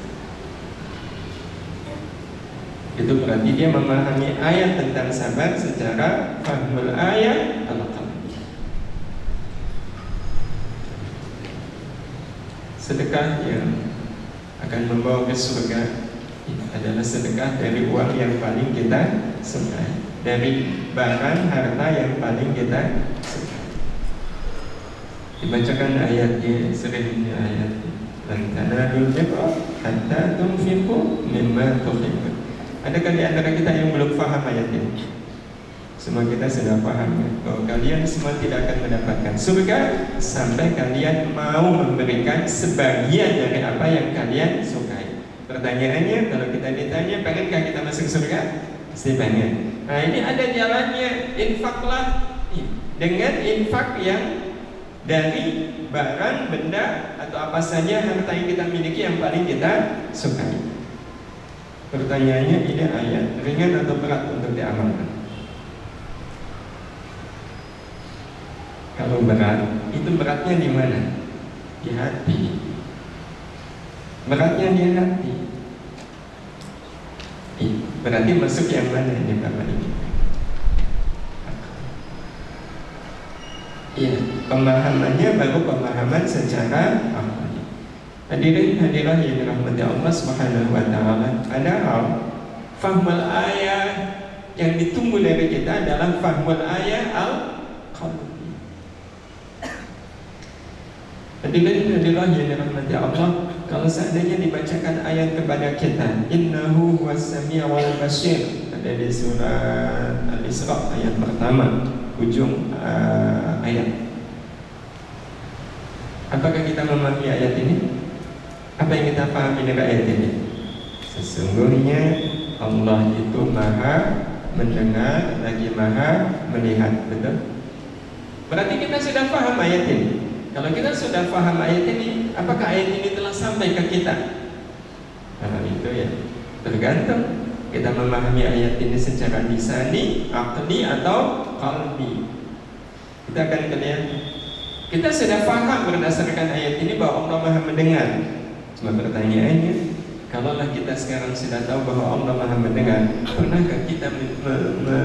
Itu berarti dia memahami ayat tentang sabar secara fahmul ayat al Sedekah yang akan membawa ke surga. Adalah sedekah dari uang yang paling kita sukai dari barang harta yang paling kita sukai. Dibacakan ayatnya sering ayat. Dan tanadul birra hatta tunfiqu mimma tuhibbun adakah di antara kita yang belum faham ayat ini semua kita sudah paham ya, bahwa kalian semua tidak akan mendapatkan surga sampai kalian mau memberikan sebagian dari apa yang kalian sukai. Pertanyaannya, kalau kita ditanya, pengenkah kita masuk surga? Pasti pengen. Nah ini ada jalannya, infaklah dengan infak yang dari barang, benda, atau apa saja harta yang kita miliki yang paling kita sukai. Pertanyaannya, ini ayat ringan atau berat untuk diamalkan? Kalau berat, itu beratnya di mana? Di hati. Beratnya di hati. Berarti masuk yang mana ini Bapak ini? Iya, pemahamannya baru pemahaman secara akli. Hadirin hadirat yang dirahmati Allah Subhanahu wa taala. Padahal fahmul ayat yang ditunggu dari kita adalah fahmul ayat al-qalb. Hadirin hadirat yang dirahmati Allah Kalau seandainya dibacakan ayat kepada kita Innahu huwas wal basir Ada di surat Al-Isra ayat pertama Ujung uh, ayat Apakah kita memahami ayat ini? Apa yang kita pahami dari ayat ini? Sesungguhnya Allah itu maha mendengar lagi maha melihat Betul? Berarti kita sudah paham ayat ini kalau kita sudah paham ayat ini, apakah ayat ini telah sampai ke kita? Karena itu ya tergantung kita memahami ayat ini secara disani, akli atau kalbi. Kita akan lihat kita sudah paham berdasarkan ayat ini bahwa Allah Maha mendengar. Cuma pertanyaannya, kalaulah kita sekarang sudah tahu bahwa Allah Maha mendengar, pernahkah kita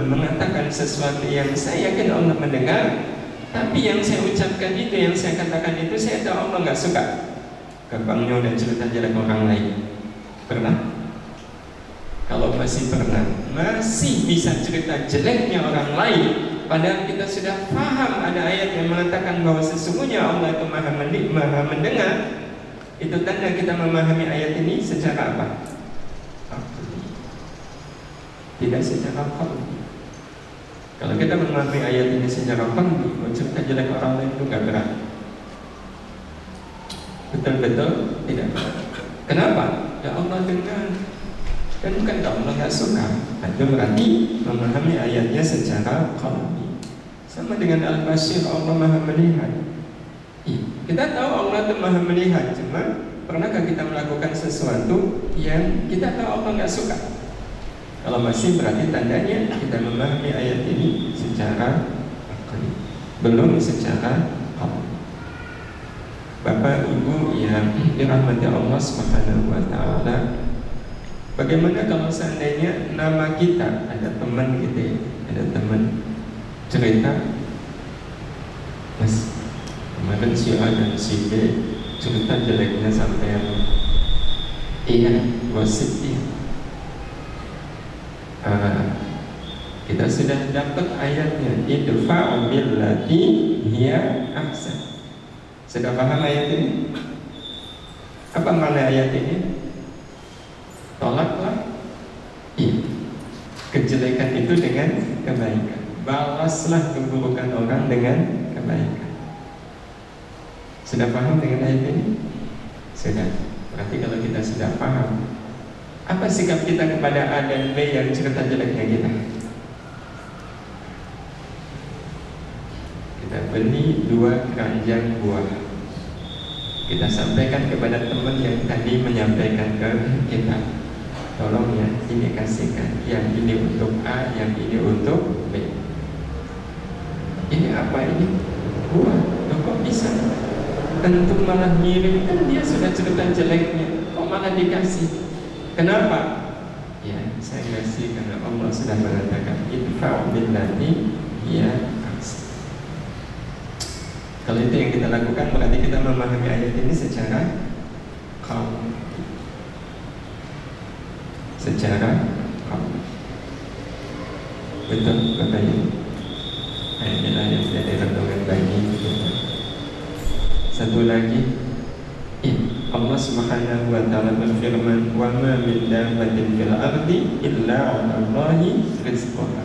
mengatakan sesuatu yang saya yakin Allah mendengar, tapi yang saya ucapkan itu, yang saya katakan itu, saya tahu Allah nggak suka. Gampangnya dan cerita jelek orang lain. Pernah? Kalau masih pernah, masih bisa cerita jeleknya orang lain. Padahal kita sudah paham ada ayat yang mengatakan bahwa sesungguhnya Allah itu maha, maha mendengar. Itu tanda kita memahami ayat ini secara apa? Tidak secara kalbi. Kalau kita memahami ayat ini secara qalbi, mencerita jelek orang lain itu nggak berat. Betul-betul tidak berat. Kenapa? Ya Allah dengar. Dan bukan Allah nggak suka. Itu berarti memahami ayatnya secara qalbi. Sama dengan Al-Basir, Allah maha melihat. Kita tahu Allah itu maha melihat, cuma pernahkah kita melakukan sesuatu yang kita tahu Allah nggak suka? Kalau masih berarti tandanya kita memahami ayat ini secara akli, belum secara qalbi. Bapak Ibu yang dirahmati Allah Subhanahu wa taala. Bagaimana kalau seandainya nama kita ada teman gitu ya, ada teman cerita? Mas kemarin si A dan si B cerita jeleknya sampai yang iya gosip iya uh, kita sudah dapat ayatnya. Idfa'u billati hiya ahsan. Sudah paham ayat ini? Apa makna ayat ini? Tolaklah. Iya. kejelekan itu dengan kebaikan. Balaslah keburukan orang dengan kebaikan. Sudah paham dengan ayat ini? Sudah. Berarti kalau kita sudah paham apa sikap kita kepada A dan B yang cerita jeleknya kita? Kita beli dua keranjang buah. Kita sampaikan kepada teman yang tadi menyampaikan ke kita. Tolong ya, ini kasihkan. Yang ini untuk A, yang ini untuk B. Ini apa ini? Buah. Loh kok bisa? Tentu malah ngirim kan dia sudah cerita jeleknya. Kok malah dikasih? Kenapa? Ya, saya kasih karena Allah sudah mengatakan idfa'u billati ya Kalau itu yang kita lakukan berarti kita memahami ayat ini secara kaum. secara hak. Betul Ibu? Nah, inilah yang menjadi renungan bagi kita. Satu lagi, Allah Subhanahu wa taala berfirman, "Wa ma min dabbatin fil ardi illa 'ala Allahi rizquha."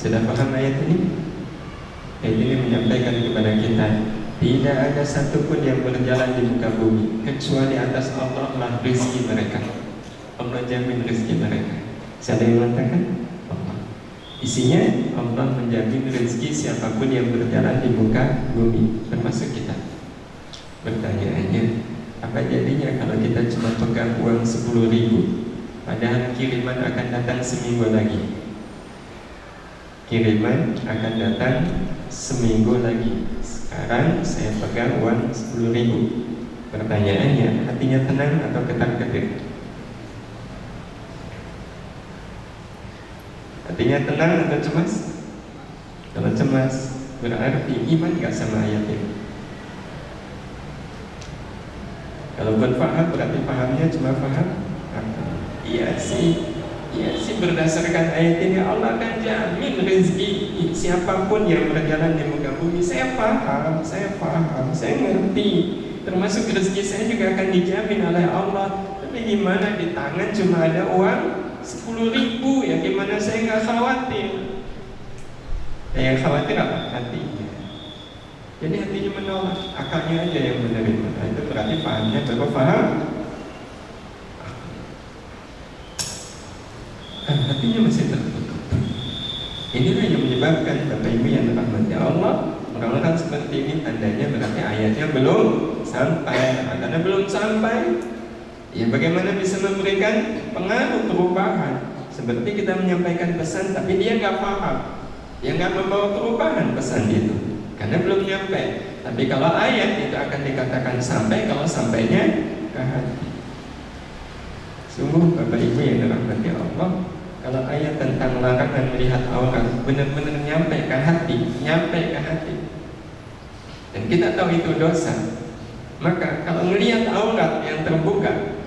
Sudah paham ayat ini? Ayat ini menyampaikan kepada kita tidak ada satupun yang berjalan di muka bumi kecuali atas Allah lah rezeki mereka. Allah jamin rezeki mereka. Siapa yang mengatakan? Allah. Isinya Allah menjamin rezeki siapa pun yang berjalan di muka bumi, termasuk kita. Pertanyaannya, apa jadinya kalau kita cuma pegang uang 10 ribu? Padahal kiriman akan datang seminggu lagi. Kiriman akan datang seminggu lagi. Sekarang saya pegang uang 10 ribu. Pertanyaannya, hatinya tenang atau ketar-ketir? Hatinya tenang atau cemas? Kalau cemas, berarti iman gak sama ayat ini Kalau buat paham berarti pahamnya cuma paham Iya sih Iya sih berdasarkan ayat ini Allah akan jamin rezeki siapa pun yang berjalan di muka bumi. Saya paham, saya paham, saya ngerti. Termasuk rezeki saya juga akan dijamin oleh Allah. Tapi gimana di tangan cuma ada uang 10 ribu ya gimana saya nggak khawatir. Ya, yang khawatir apa? Hatinya. Jadi hatinya menolak, akalnya aja yang menerima. Nah, itu berarti pahamnya baru paham. Kan hatinya masih tertutup. Inilah yang menyebabkan Bapak Ibu yang dirahmati Allah Orang-orang seperti ini tandanya berarti ayatnya belum sampai nah, Karena belum sampai Ya bagaimana bisa memberikan pengaruh perubahan Seperti kita menyampaikan pesan tapi dia nggak paham Dia nggak membawa perubahan pesan itu Karena belum nyampe Tapi kalau ayat itu akan dikatakan sampai Kalau sampainya ke hati Sungguh Bapak Ibu yang dirahmati Allah kalau ayat tentang larangan melihat aurat benar-benar nyampe ke hati, nyampe ke hati. Dan kita tahu itu dosa. Maka kalau melihat aurat yang terbuka,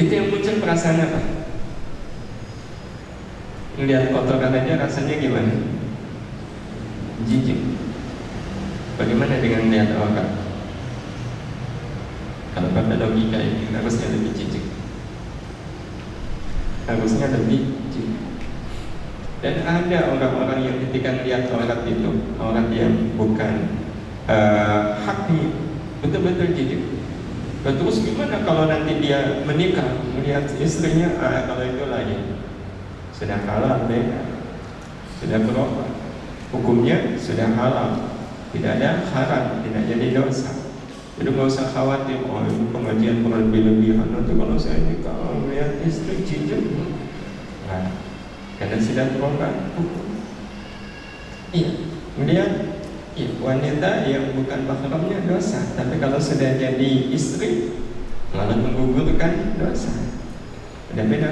itu yang muncul perasaan apa? Melihat kotoran aja rasanya gimana? Jijik. Bagaimana dengan melihat aurat? Kalau pada logika ini harusnya lebih jijik harusnya lebih dan ada orang-orang yang ketika melihat aurat itu aurat yang bukan uh, haknya betul-betul jijik terus gimana kalau nanti dia menikah melihat istrinya ah, kalau itu lagi sudah halal deh sudah berubah hukumnya sudah halal. Tidak ada haram tidak jadi dosa. Jadi nggak usah khawatir, oh ini pengajian berlebih-lebihan. Nanti kalau saya nikah melihat istri cincin. Nah, karena sudah berubah Iya, kemudian iya, wanita yang bukan mahramnya dosa, tapi kalau sudah jadi istri malah menggugurkan dosa. Ada beda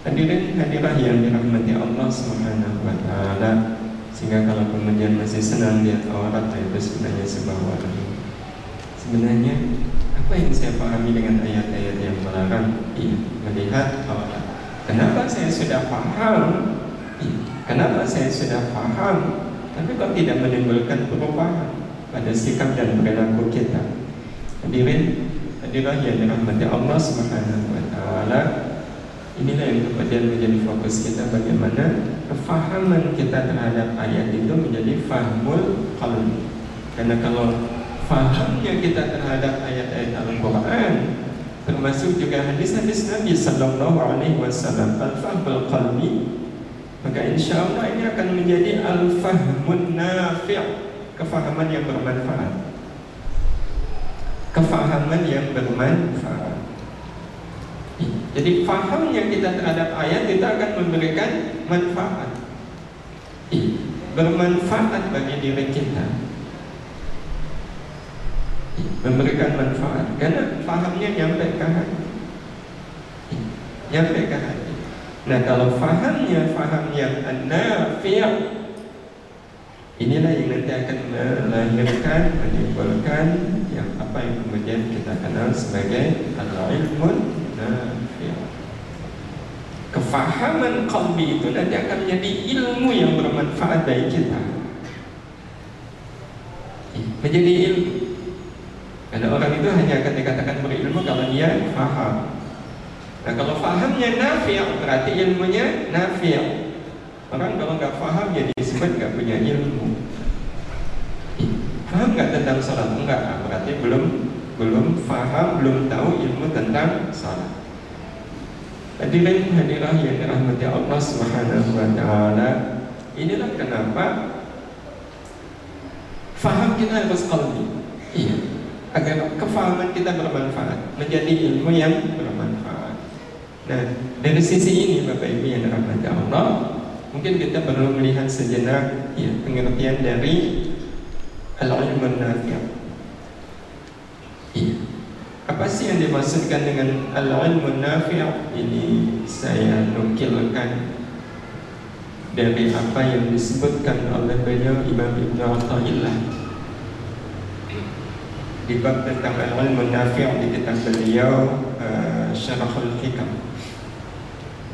Hadirin hadirah yang dirahmati Allah Subhanahu wa taala. Sehingga kalau kemudian masih senang lihat aurat itu sebenarnya sebuah warna. Sebenarnya apa yang saya pahami dengan ayat-ayat yang melarang iya, melihat aurat? Kenapa saya sudah paham? Iya, kenapa saya sudah paham? Tapi kok tidak menimbulkan perubahan pada sikap dan perilaku kita? Hadirin, hadirah yang dirahmati Allah Subhanahu wa taala. Inilah yang kemudian menjadi fokus kita bagaimana kefahaman kita terhadap ayat itu menjadi fahmul qalbi. Karena kalau fahamnya kita terhadap ayat-ayat Al-Quran termasuk juga hadis-hadis Nabi Sallallahu Alaihi Wasallam al-fahmul qalbi maka insya Allah ini akan menjadi al-fahmun nafi' kefahaman yang bermanfaat kefahaman yang bermanfaat jadi faham yang kita terhadap ayat itu akan memberikan manfaat. Bermanfaat bagi diri kita. Memberikan manfaat karena fahamnya nyampe ke hati. Nyampe ke hati. Nah kalau fahamnya faham yang Inilah yang nanti akan melahirkan, menimbulkan ya, ya, apa yang kemudian kita kenal sebagai al-ilmun kefahaman kalbi itu nanti akan menjadi ilmu yang bermanfaat bagi kita. Menjadi ilmu. Karena orang itu hanya akan dikatakan berilmu kalau dia faham. Nah kalau fahamnya nafi' berarti ilmunya nafi' orang kalau nggak faham jadi disebut nggak punya ilmu. Faham nggak tentang sholat? Enggak, berarti belum belum faham, belum tahu ilmu tentang sholat. Hadirin hadirah yang dirahmati Allah Subhanahu wa taala. Inilah kenapa faham kita harus qalbi. Iya. Agar kefahaman kita bermanfaat, menjadi ilmu yang bermanfaat. Nah, dari sisi ini Bapak Ibu yang dirahmati Allah, mungkin kita perlu melihat sejenak ya, pengertian dari al-ilmu nafi' apa sih yang dimaksudkan dengan al-ilmu nafi' ini saya nukilkan dari apa yang disebutkan oleh beliau Imam Ibn Atta'illah. Di bab tentang al-ilmu nafi' di kitab beliau uh, Syarahul Hikam.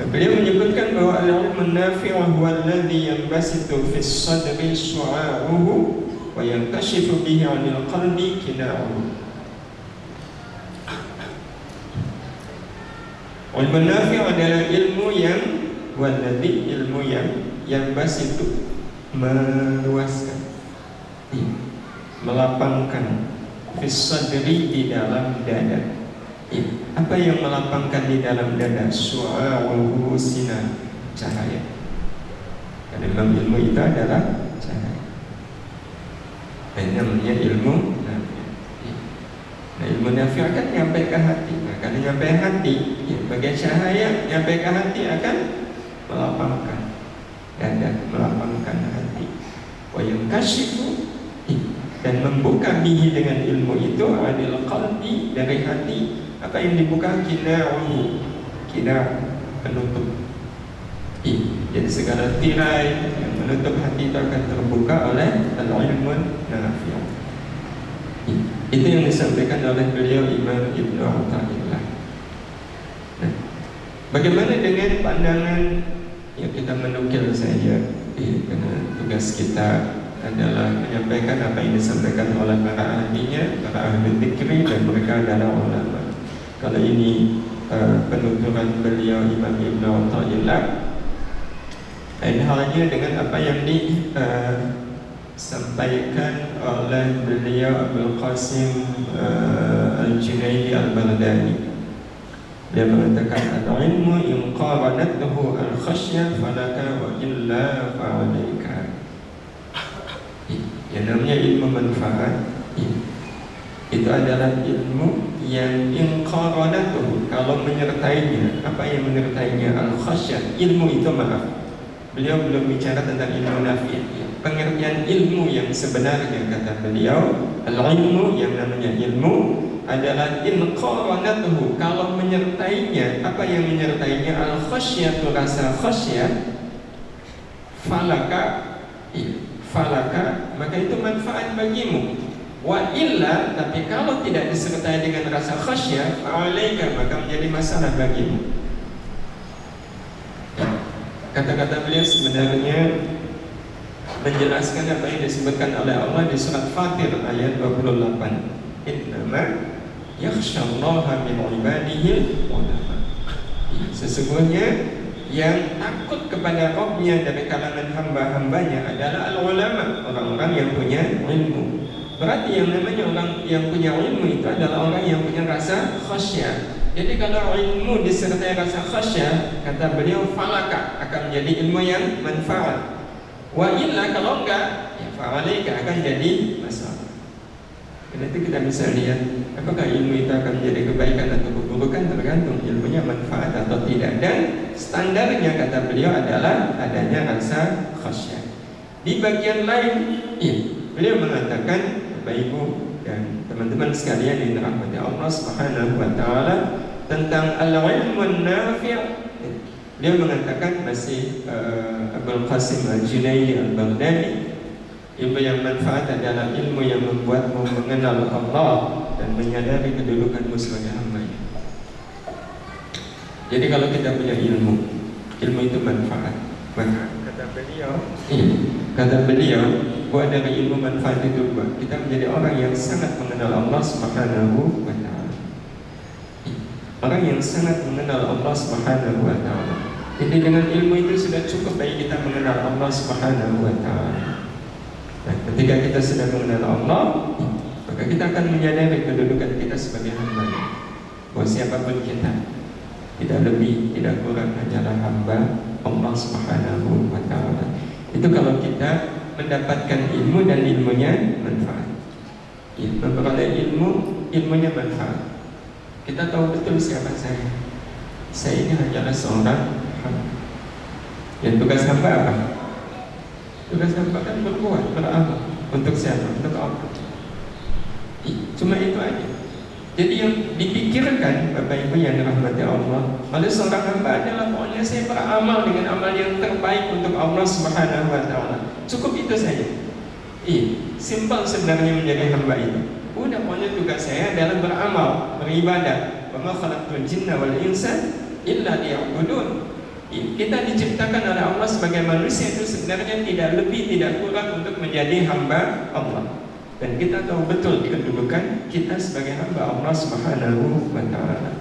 Beliau menyebutkan bahwa al-ilmu nafi' huwa alladhi yanbasitu fi sadri su'a'uhu wa yankashifu bihi 'anil qalbi kina'uhu. Wal manafi'u adalah ilmu yang Waladhi ilmu yang Yang bas itu Meluaskan. Melapangkan Fisadri di dalam dada. Iya, apa yang melapangkan di dalam dada Su'a'uhu sina Cahaya Karena dalam ilmu itu adalah cahaya Dan namanya ilmu Nah ilmu nafi akan nyampe ke hati. Nah kalau nyampe hati, ya, bagian cahaya nyampe ke hati akan melapangkan. Dada, melapangkan hati. Wa yang kasyifu dan membuka bihi dengan ilmu itu adalah kalbi dari hati apa yang dibuka? Kina'uhu kina penutup. Jadi segala tirai yang menutup hati itu akan terbuka oleh al-ilmun nafi' itu yang disampaikan oleh beliau Imam Ibn Atta'illah nah, bagaimana dengan pandangan yang kita menukil saja ya, karena tugas kita adalah menyampaikan apa yang disampaikan oleh para ahlinya, para ahli fikri dan mereka adalah ulama. Kalau ini uh, penuturan beliau Imam Ibn Atta'illah lain halnya dengan apa yang disampaikan uh, oleh beliau Abdul Qasim uh, Al-Junaidi Al-Baghdadi. Dia mengatakan Al-ilmu in qaranatuhu al-khasyah falaka wa illa fa'alaika. Yang namanya ilmu manfaat Itu adalah ilmu yang inqaranatuhu Kalau menyertainya. Apa yang menyertainya? Al-khasyah Ilmu itu maaf Beliau belum bicara tentang ilmu nafi. Pengertian ilmu yang sebenarnya kata beliau Al-ilmu yang namanya ilmu adalah inqaranatuhu Kalau menyertainya Apa yang menyertainya? Al-khasyatu rasa khasyat Falaka iya, Falaka Maka itu manfaat bagimu. Wa illa Tapi kalau tidak disertai dengan rasa khasyat Fa'alaika Maka menjadi masalah bagimu Kata-kata beliau sebenarnya menjelaskan apa yang disebutkan oleh Allah di surat Fatir ayat 28. Innama yakhshallaha min ibadihi ulama. Sesungguhnya yang takut kepada Rabbnya dari kalangan hamba-hambanya adalah al-ulama, orang-orang yang punya ilmu. Berarti yang namanya orang yang punya ilmu itu adalah orang yang punya rasa khasyah. Jadi kalau ilmu disertai rasa khasyah, kata beliau falaka akan menjadi ilmu yang manfaat. Wa illa kalau enggak, ya fa'alika akan jadi masalah. Jadi kita bisa lihat apakah ilmu itu akan menjadi kebaikan atau keburukan tergantung ilmunya manfaat atau tidak. Dan standarnya kata beliau adalah adanya rasa khasyah. Di bagian lain, ya, beliau mengatakan Bapak Ibu dan teman-teman sekalian yang dirahmati Allah Subhanahu wa taala tentang al-ilmu nafi' dia mengatakan masih uh, Abdul Qasim Al-Junaidi Al-Baghdadi Ilmu yang manfaat adalah ilmu yang membuatmu mengenal Allah dan menyadari kedudukanmu sebagai hamba. Jadi kalau kita punya ilmu, ilmu itu manfaat. Maka kata beliau, iya, kata beliau, buat dari ilmu manfaat itu buat kita menjadi orang yang sangat mengenal Allah Subhanahu wa. Orang yang sangat mengenal Allah Subhanahu wa taala. Jadi dengan ilmu itu sudah cukup bagi kita mengenal Allah Subhanahu wa taala. Ketika kita sudah mengenal Allah, maka kita akan menyadari kedudukan kita sebagai hamba. Bahwa siapa pun kita, tidak lebih, tidak kurang hanyalah hamba Allah Subhanahu wa taala. Itu kalau kita mendapatkan ilmu dan ilmunya manfaat. Ya, memperoleh ilmu, ilmunya manfaat. Kita tahu betul siapa saya. Saya ini hanyalah seorang hamba. Tugas hamba apa? Tugas hamba kan berbuat, beramal untuk siapa? Untuk Allah. Cuma itu aja. Jadi yang dipikirkan Bapak Ibu yang dirahmati Allah Oleh seorang hamba adalah pokoknya saya beramal dengan amal yang terbaik untuk Allah Subhanahu Wa Taala. Cukup itu saja. Iya, simpel sebenarnya menjadi hamba itu. Udah pokoknya tugas saya adalah beramal, beribadah. Wa ma khalaqtul jinna wal insa illa liya'budun. Kita diciptakan oleh Allah sebagai manusia itu sebenarnya tidak lebih tidak kurang untuk menjadi hamba Allah. Dan kita tahu betul kedudukan kita sebagai hamba Allah Subhanahu wa taala.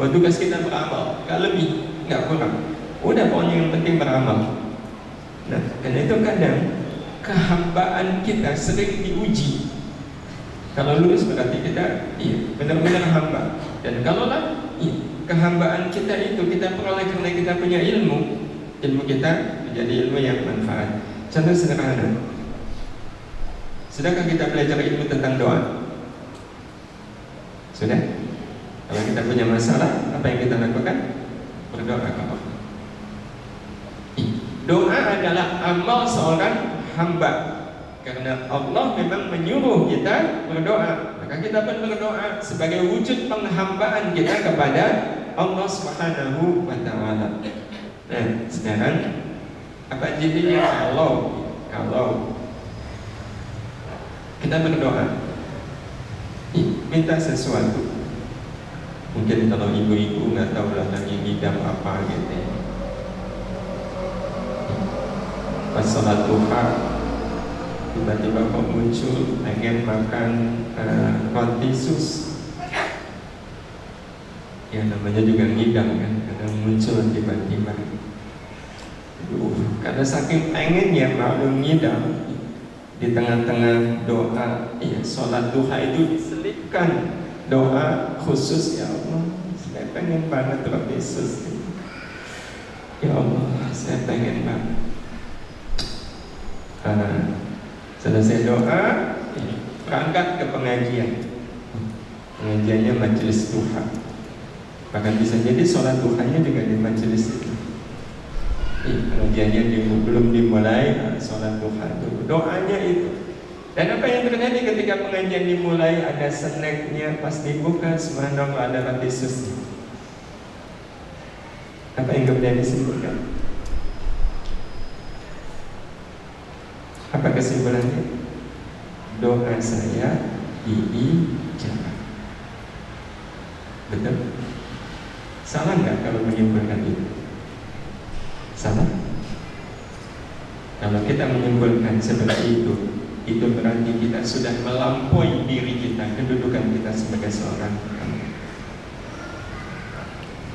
Buat tugas kita beramal, gak lebih, gak kurang. Udah pokoknya yang penting beramal. Nah, dan itu kadang kehambaan kita sering diuji. Kalau lulus berarti kita iya, benar-benar hamba. Dan kalau lah iya, kehambaan kita itu kita peroleh karena kita punya ilmu ilmu kita menjadi ilmu yang manfaat. Contoh sederhana. Sudahkah kita belajar ilmu tentang doa? Sudah? Kalau kita punya masalah apa yang kita lakukan? Berdoa ke Allah. Doa adalah amal seorang hamba karena Allah memang menyuruh kita berdoa. Maka kita pun berdoa sebagai wujud penghambaan kita kepada Allah Subhanahu wa taala. Nah, sekarang apa jadinya kalau kalau kita berdoa? Minta sesuatu. Mungkin kalau ibu-ibu nggak tahu lah lagi ngidam apa gitu. Pas sholat duha tiba-tiba kok muncul pengen makan uh, roti sus. Ya namanya juga ngidam kan kadang muncul tiba-tiba. Uh, karena saking pengen ya malu ngidam di tengah-tengah doa ya sholat duha itu diselipkan. Doa khusus ya Allah saya pengen banget roti sus. Ya Allah saya pengen banget. Karena selesai doa berangkat ke pengajian pengajiannya majelis duha Bahkan bisa jadi sholat duhanya juga di majelis itu. Pengajiannya belum dimulai sholat duha itu doanya itu. Dan apa yang terjadi ketika pengajian dimulai ada snacknya pas dibuka subhanallah ada roti susu. Apa yang kemudian disebutkan? Apa kesimpulannya? Doa saya diijabah. Betul? Salah nggak kalau menyimpulkan itu? Salah? Kalau kita menyimpulkan seperti itu, itu berarti kita sudah melampaui diri kita, kedudukan kita sebagai seorang hamba.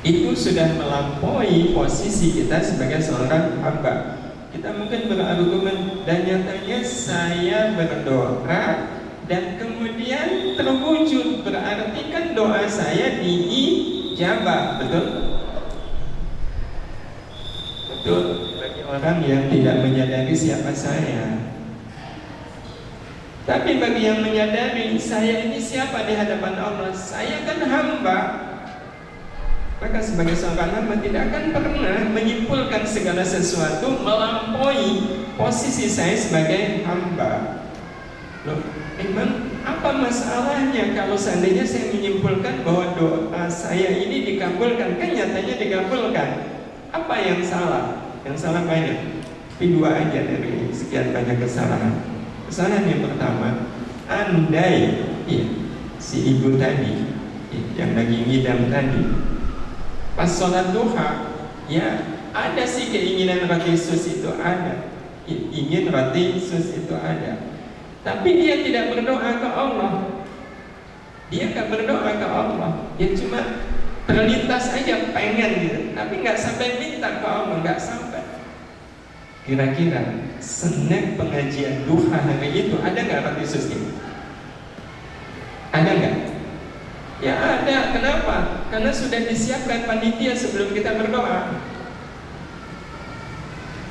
Itu sudah melampaui posisi kita sebagai seorang hamba. Kita mungkin berargumen dan nyatanya saya berdoa dan kemudian terwujud berarti kan doa saya di Jabat, betul? Betul, bagi orang yang tidak menyadari siapa saya. Tapi bagi yang menyadari saya ini siapa di hadapan Allah, saya kan hamba. Maka sebagai seorang hamba tidak akan pernah menyimpulkan segala sesuatu melampaui posisi saya sebagai hamba. Loh, memang apa masalahnya kalau seandainya saya menyimpulkan bahwa doa saya ini dikabulkan? Kan nyatanya dikabulkan. Apa yang salah? Yang salah banyak. Tapi dua aja dari sekian banyak kesalahan. Kesalahan yang pertama, andai ya, si ibu tadi ya, yang lagi ngidam tadi pas sholat duha ya ada sih keinginan roti sus itu ada. Ingin roti sus itu ada. Tapi dia tidak berdoa ke Allah. Dia nggak berdoa ke Allah. Dia cuma terlintas aja pengen gitu. Tapi nggak sampai minta ke Allah nggak sampai. Kira-kira snack pengajian duha hari itu ada nggak roti sus ini? Ada nggak ya ada kenapa karena sudah disiapkan panitia sebelum kita berdoa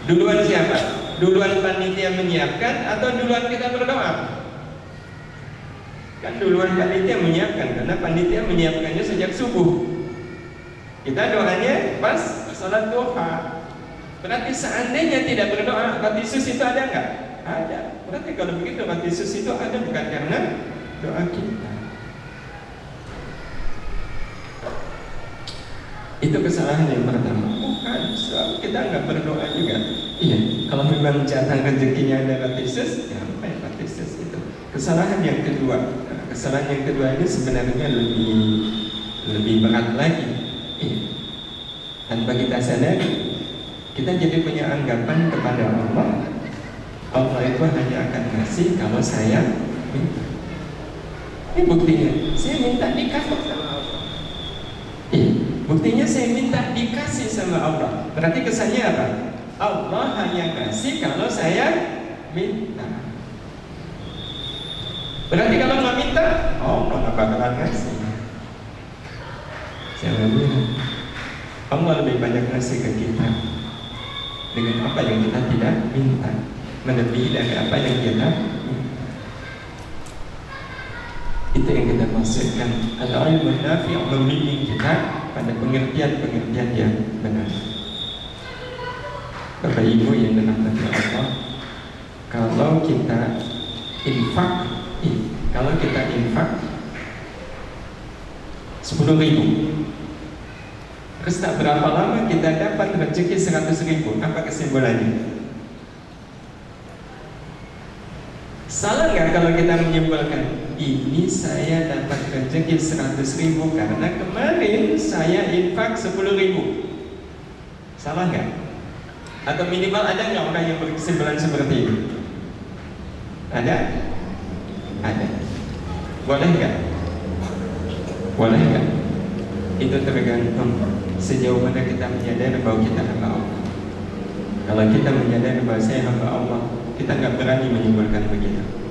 duluan siapa duluan panitia menyiapkan atau duluan kita berdoa kan duluan panitia menyiapkan karena panitia menyiapkannya sejak subuh kita doanya pas sholat duha. Berarti seandainya tidak berdoa, roti sus itu ada nggak? Ada. Berarti kalau begitu roti sus itu ada bukan karena doa kita. Itu kesalahan yang pertama. Bukan, so, kita nggak berdoa juga. Iya, kalau memang jatah rezekinya ada sus, ya apa ya sus itu? Kesalahan yang kedua, nah, kesalahan yang kedua ini sebenarnya lebih lebih berat lagi tanpa kita sadari kita jadi punya anggapan kepada Allah Allah itu hanya akan ngasih kalau saya minta ini buktinya saya minta Allah eh, buktinya saya minta dikasih sama Allah. Berarti kesannya apa? Allah hanya ngasih kalau saya minta. Berarti kalau nggak minta oh, Allah nggak bakalan ngasih. Saya bilang Allah lebih banyak ngasih ke kita. Dengan apa yang kita tidak minta? Melebihi dari apa yang kita minta. Itu yang kita maksudkan. Al-ilmu nafi' membimbing kita pada pengertian-pengertian yang benar. Bapak Ibu yang dirahmati Allah kalau kita infak kalau kita infak 10 ribu. Terus tak berapa lama kita dapat rezeki 100 ribu? Apa kesimpulannya? Salah nggak kalau kita menyimpulkan Ini saya dapat rezeki 100 ribu Karena kemarin saya infak 10 ribu Salah nggak? Atau minimal ada nggak orang yang berkesimpulan seperti ini? Ada? Ada Boleh nggak? Boleh nggak? Itu tergantung sejauh mana kita menyadari bahwa kita hamba Allah. Kalau kita menyadari bahwa saya hamba Allah, kita nggak berani menyimpulkan begitu.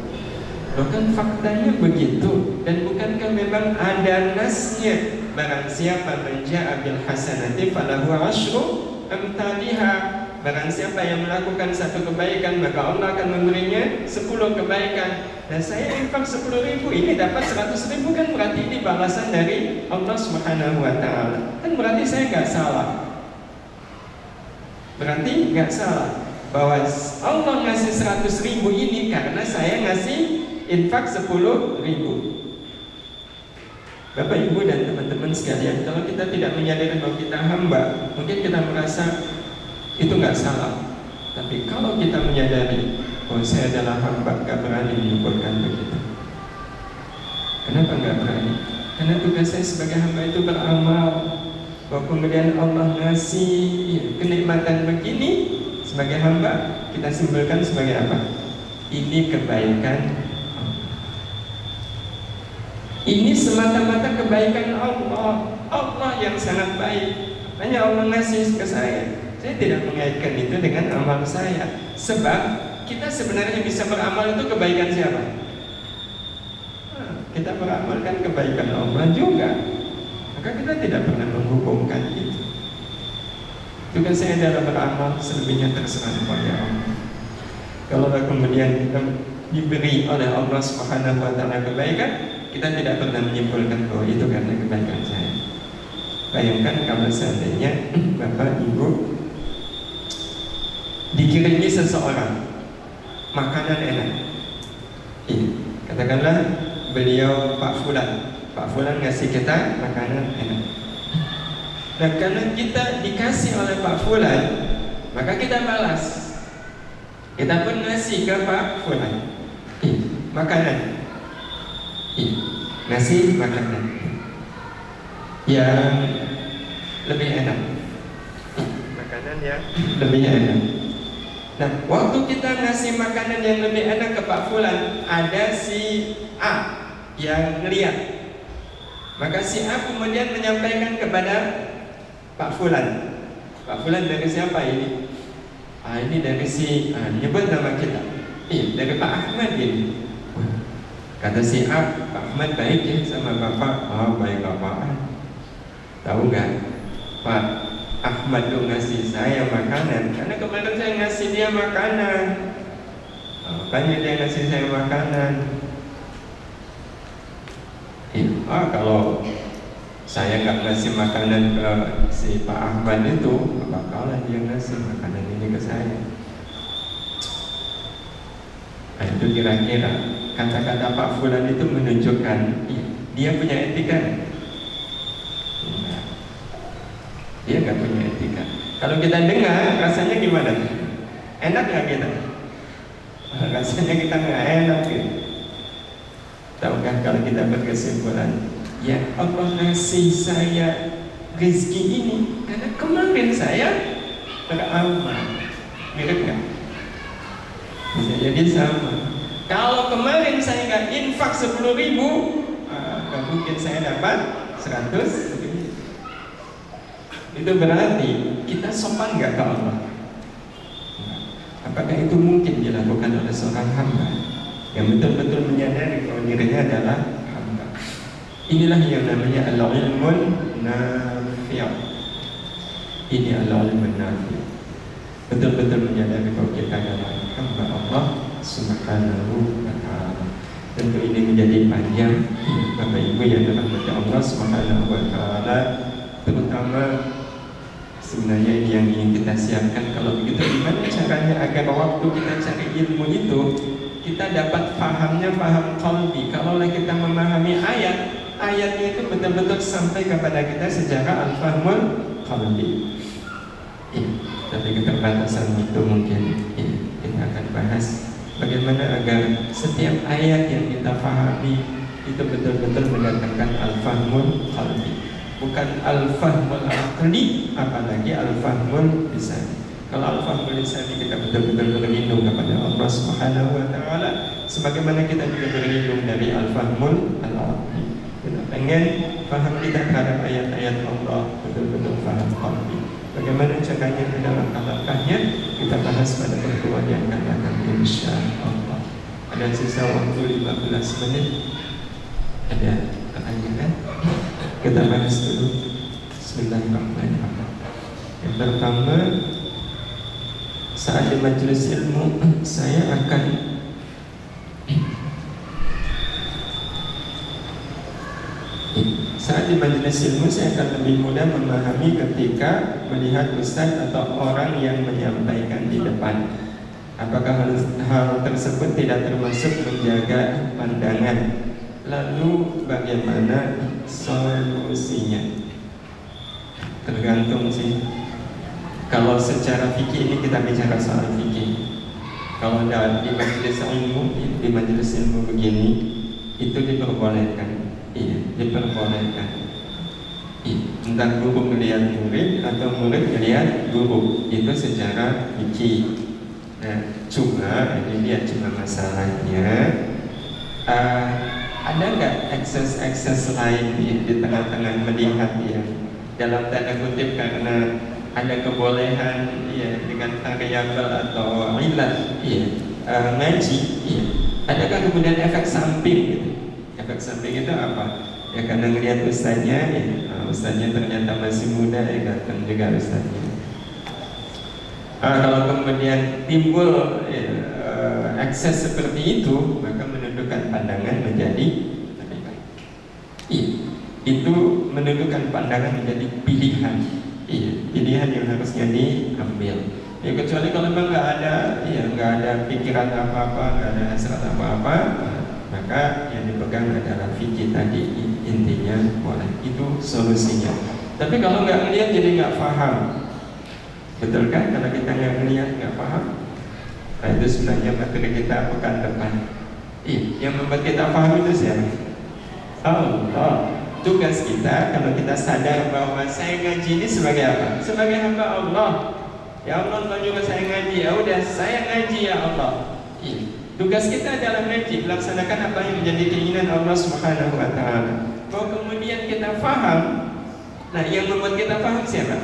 Bahkan faktanya begitu. Dan bukankah memang ada nasnya? Barang siapa menja'a bil hasanati falahu asyru amtaliha Barang siapa yang melakukan satu kebaikan Maka Allah akan memberinya sepuluh kebaikan. Dan saya infak sepuluh ribu Ini dapat seratus ribu kan berarti ini balasan dari Allah subhanahu wa ta'ala. Kan berarti saya nggak salah. Berarti nggak salah Bahwa Allah ngasih seratus ribu ini Karena saya ngasih infak sepuluh ribu Bapak Ibu dan teman-teman sekalian, kalau kita tidak menyadari bahwa kita hamba, mungkin kita merasa itu nggak salah. Tapi kalau kita menyadari bahwa saya adalah hamba, nggak berani menyimpulkan begitu. Kenapa nggak berani? Karena tugas saya sebagai hamba itu beramal. Bahwa kemudian Allah ngasih kenikmatan begini sebagai hamba kita simpulkan sebagai apa? Ini kebaikan ini semata-mata kebaikan Allah Allah yang sangat baik Hanya Allah ngasih ke saya saya tidak mengaitkan itu dengan amal saya. Sebab kita sebenarnya bisa beramal itu kebaikan siapa? kita beramalkan kebaikan Allah juga. Maka kita tidak pernah menghukumkan itu. Juga saya dalam beramal selebihnya terserah kepada Allah. Kalau kemudian kita diberi oleh Allah Subhanahu wa taala kebaikan, kita tidak pernah menyimpulkan bahwa itu karena kebaikan saya. Bayangkan kalau seandainya Bapak Ibu dikirimi seseorang makanan enak ini katakanlah beliau Pak Fulan Pak Fulan ngasih kita makanan enak dan karena kita dikasih oleh Pak Fulan maka kita balas Kita pun ngasih ke Pak Fulan. Eh, makanan. Eh, ngasih makanan. Yang lebih enak. Makanan yang lebih enak. Nah, waktu kita ngasih makanan yang lebih enak ke Pak Fulan, ada si A yang ngeliat. Maka si A kemudian menyampaikan kepada Pak Fulan. Pak Fulan dari siapa ini? Ah, ini dari si ah, nyebut nama kita. Iya, dari Pak Ahmad ini. Kata si A, Pak Ahmad baik ya sama Bapak. Oh, baik Bapak. Tahu nggak? Pak Ahmad tuh ngasih saya makanan karena kemarin saya ngasih dia makanan. Oh, makanya dia ngasih saya makanan. Ah, kalau saya nggak ngasih makanan ke si Pak Ahmad itu, bakalan dia ngasih makanan ini ke saya. Nah, itu kira-kira kata-kata Pak Fulan itu menunjukkan dia punya etika. Nah, dia nggak punya etika. Kalau kita dengar, rasanya gimana? Enak nggak kita? Rasanya kita nggak enak gitu. Tahukah kalau kita berkesimpulan Ya Allah ngasih saya rezeki ini Karena kemarin saya beramal Mirip nggak? Bisa jadi sama Kalau kemarin saya nggak infak 10 ribu uh, mungkin saya dapat 100 ribu Itu berarti kita sopan nggak ke Allah? Apakah itu mungkin dilakukan oleh seorang hamba? yang betul-betul menyadari bahwa dirinya adalah hamba. Inilah yang namanya al-ilmun nafi'. Ini al-ilmun nafi'. Betul-betul menyadari bahwa kita adalah hamba Allah Subhanahu wa taala. Tentu ini menjadi panjang Bapak Ibu yang dirahmati Allah Subhanahu wa taala, terutama sebenarnya ini yang ingin kita siapkan kalau begitu gimana caranya agar waktu kita cari ilmu itu kita dapat pahamnya paham kalbi. Kalau kita memahami ayat, ayatnya itu betul-betul sampai kepada kita secara al-fahmul kalbi. Ya, tapi keterbatasan itu mungkin ya, kita akan bahas bagaimana agar setiap ayat yang kita pahami itu betul-betul mendatangkan al-fahmul kalbi. Bukan al-fahmul akli, apalagi al-fahmul lisan. Kalau al-fahmul lisani kita betul-betul berlindung kepada Allah Subhanahu wa taala sebagaimana kita juga berlindung dari al-fahmul al-aqli. Kita pengen faham kita terhadap ayat-ayat Allah betul-betul faham qalbi. Bagaimana caranya ke dalam langkahnya kita bahas pada pertemuan yang akan datang insya Allah. Ada sisa waktu 15 menit. Ada pertanyaan? Kita bahas dulu. Bismillahirrahmanirrahim. Yang pertama saat di majelis ilmu saya akan saat di majelis ilmu saya akan lebih mudah memahami ketika melihat ustaz atau orang yang menyampaikan di depan apakah hal, hal tersebut tidak termasuk menjaga pandangan lalu bagaimana solusinya tergantung sih kalau secara fikih ini kita bicara soal fikih. Kalau di majelis ilmu, di majelis ilmu begini, itu diperbolehkan. Iya, diperbolehkan. Iya, entah guru melihat murid atau murid melihat guru itu secara fikih. Nah, cuma ini dia cuma masalahnya. Uh, ada nggak akses-akses lain di, di tengah-tengah melihat dia dalam tanda kutip karena ada kebolehan ya dengan variabel atau ilat ya uh, ngaji ya adakah kemudian efek samping gitu efek samping itu apa? Ya karena ngelihat ustaznya ya. Uh, ustaznya ternyata masih muda ya datang juga ustaznya. Uh, kalau kemudian timbul ya, uh, akses seperti itu maka menundukkan pandangan menjadi lebih baik. Iya. Itu menundukkan pandangan menjadi pilihan. Iya, pilihan yang harusnya diambil. Ya kecuali kalau memang nggak ada, iya nggak ada pikiran apa-apa, nggak ada hasrat apa-apa, maka yang dipegang adalah fikih tadi intinya boleh. Itu solusinya. Tapi kalau nggak melihat jadi nggak paham, betul kan? Kalau kita nggak melihat nggak paham, Nah itu sebenarnya materi kita pekan depan. Ih, yang membuat kita paham itu siapa? Allah. Tugas kita kalau kita sadar bahwa saya ngaji ini sebagai apa? Sebagai hamba Allah. Ya Allah, juga saya ngaji. Ya udah, saya ngaji ya Allah. Ih, tugas kita adalah ngaji, melaksanakan apa yang menjadi keinginan Allah Subhanahu wa taala. Kalau kemudian kita paham, nah yang membuat kita paham siapa?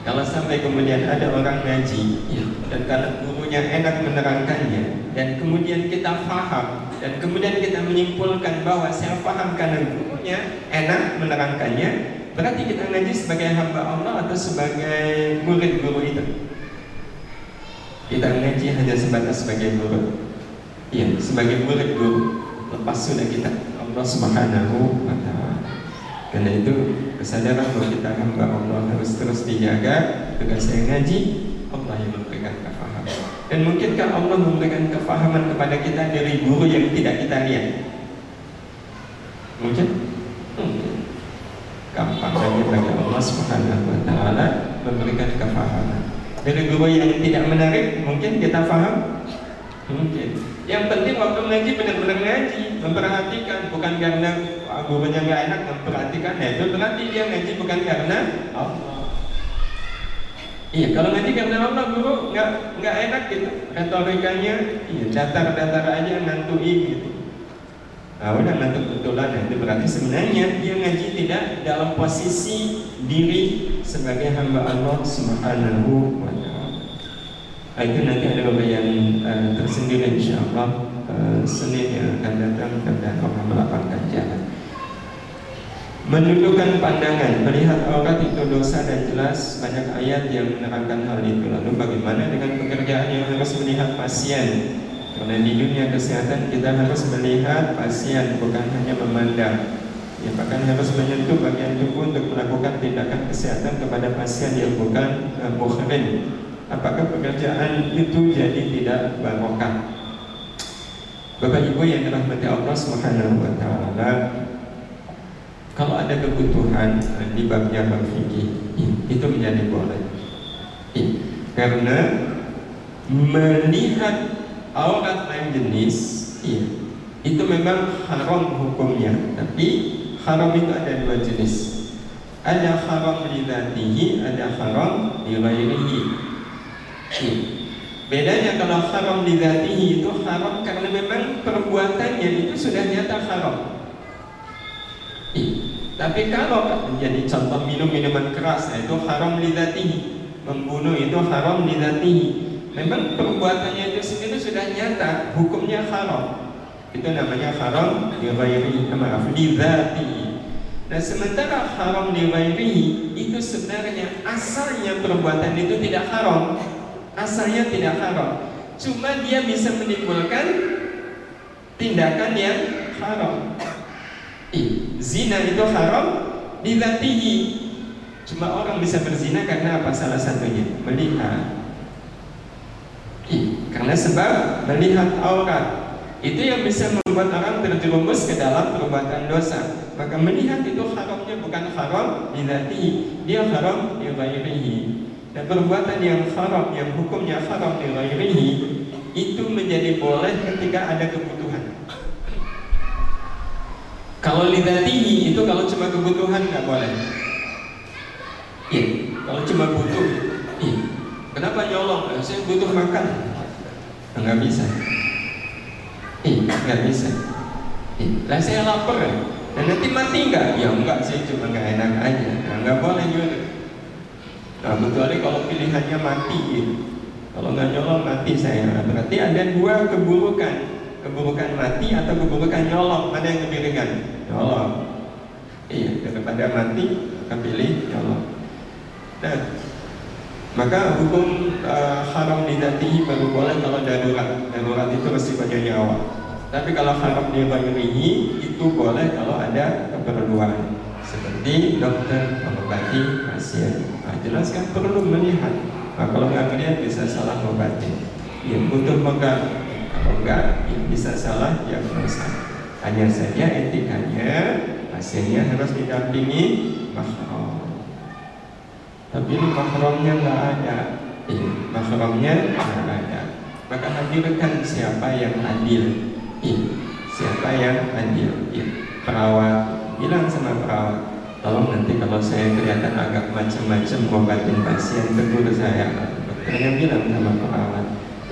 Kalau sampai kemudian ada orang ngaji ya, dan kalau gurunya enak menerangkannya dan kemudian kita paham dan kemudian kita menyimpulkan bahwa saya paham karena gurunya enak menerangkannya berarti kita ngaji sebagai hamba Allah atau sebagai murid guru itu kita ngaji hanya sebatas sebagai guru. Iya sebagai murid guru. Lepas sudah kita Allah Subhanahu wa taala. Karena itu kesadaran bahwa kita hamba Allah harus terus dijaga. Dengan saya ngaji Allah yang memberikan kefahaman. Dan mungkinkah Allah memberikan kefahaman kepada kita dari guru yang tidak kita lihat? Mungkin? Hmm. gampang bagi Allah subhanahu wa ta'ala memberikan kefahaman dari guru yang tidak menarik mungkin kita faham. Mungkin. Yang penting waktu ngaji benar-benar ngaji memperhatikan bukan karena gurunya nggak enak memperhatikan ya itu berarti dia ngaji bukan karena Allah. Iya kalau ngaji karena Allah guru nggak nggak enak gitu retorikanya iya datar-datar aja ngantui gitu Nah, udah ngantuk betulan itu berarti sebenarnya dia ngaji tidak dalam posisi diri sebagai hamba Allah Subhanahu wa taala. Itu nanti ada bagian uh, tersendiri insya Allah uh, Senin yang akan datang dan Allah melapangkan jalan. Menundukkan pandangan, melihat aurat itu dosa dan jelas banyak ayat yang menerangkan hal itu. Lalu bagaimana dengan pekerjaan yang harus melihat pasien? Karena di dunia kesehatan kita harus melihat pasien bukan hanya memandang. Ya, bahkan harus menyentuh bagian tubuh untuk melakukan tindakan kesehatan kepada pasien yang bukan uh, muhrim. Apakah pekerjaan itu jadi tidak barokah? Bapak Ibu yang dirahmati Allah Subhanahu wa taala, kalau ada kebutuhan eh, di bab fikih itu menjadi boleh. Karena melihat aurat lain jenis iya, itu memang haram hukumnya, tapi haram itu ada dua jenis. Ada haram lidatihi, ada haram li iya. Bedanya kalau haram lidatihi itu haram karena memang perbuatannya itu sudah nyata haram. Iya. Tapi kalau menjadi contoh minum minuman keras, itu haram lidatihi. Membunuh itu haram lidatihi. Memang perbuatannya itu sendiri sudah nyata, hukumnya haram. Itu namanya haram lighairi, maaf, lidatihi. Nah sementara haram lighairihi itu sebenarnya asalnya perbuatan itu tidak haram. Asalnya tidak haram. Cuma dia bisa menimbulkan tindakan yang haram. Zina itu haram dilatihi. Cuma orang bisa berzina karena apa salah satunya? Melihat. Karena sebab melihat aurat itu yang bisa membuat orang terjerumus ke dalam perbuatan dosa. Maka melihat itu haramnya bukan haram dilatihi, dia haram di Dan perbuatan yang haram, yang hukumnya haram di itu menjadi boleh ketika ada kebutuhan. Kalau lidatihi itu kalau cuma kebutuhan nggak boleh. Iya, kalau cuma butuh, iya. Kenapa nyolong? Eh, saya butuh makan. Nggak bisa. Iya, nggak bisa. Iya. Lah saya lapar ya. Dan nanti mati nggak? Ya enggak, saya cuma nggak enak aja. Nah, nggak boleh juga. Nah, kecuali kalau pilihannya mati gitu. Kalau nggak nyolong mati saya. Nah, berarti ada dua keburukan keburukan mati atau keburukan nyolong mana yang lebih ringan nyolong iya daripada mati maka pilih nyolong nah maka hukum uh, haram didatihi baru boleh kalau darurat. Darurat itu resikonya nyawa tapi kalau haram dibagirihi itu boleh kalau ada keperluan. Seperti dokter mengobati pasien. Nah, jelas kan perlu melihat. Nah, kalau nggak melihat bisa salah mengobati. Ya butuh megang kalau enggak ya bisa salah diagnosa hanya saja etikanya pasiennya harus didampingi mahram tapi ini mahramnya nggak ada. Ya, mahramnya nggak ada. Maka hadirkan siapa yang adil. Siapa yang adil. Perawat bilang sama perawat tolong nanti kalau saya kelihatan agak macam-macam ngobatin pasien tegur saya. Dokternya bilang sama perawat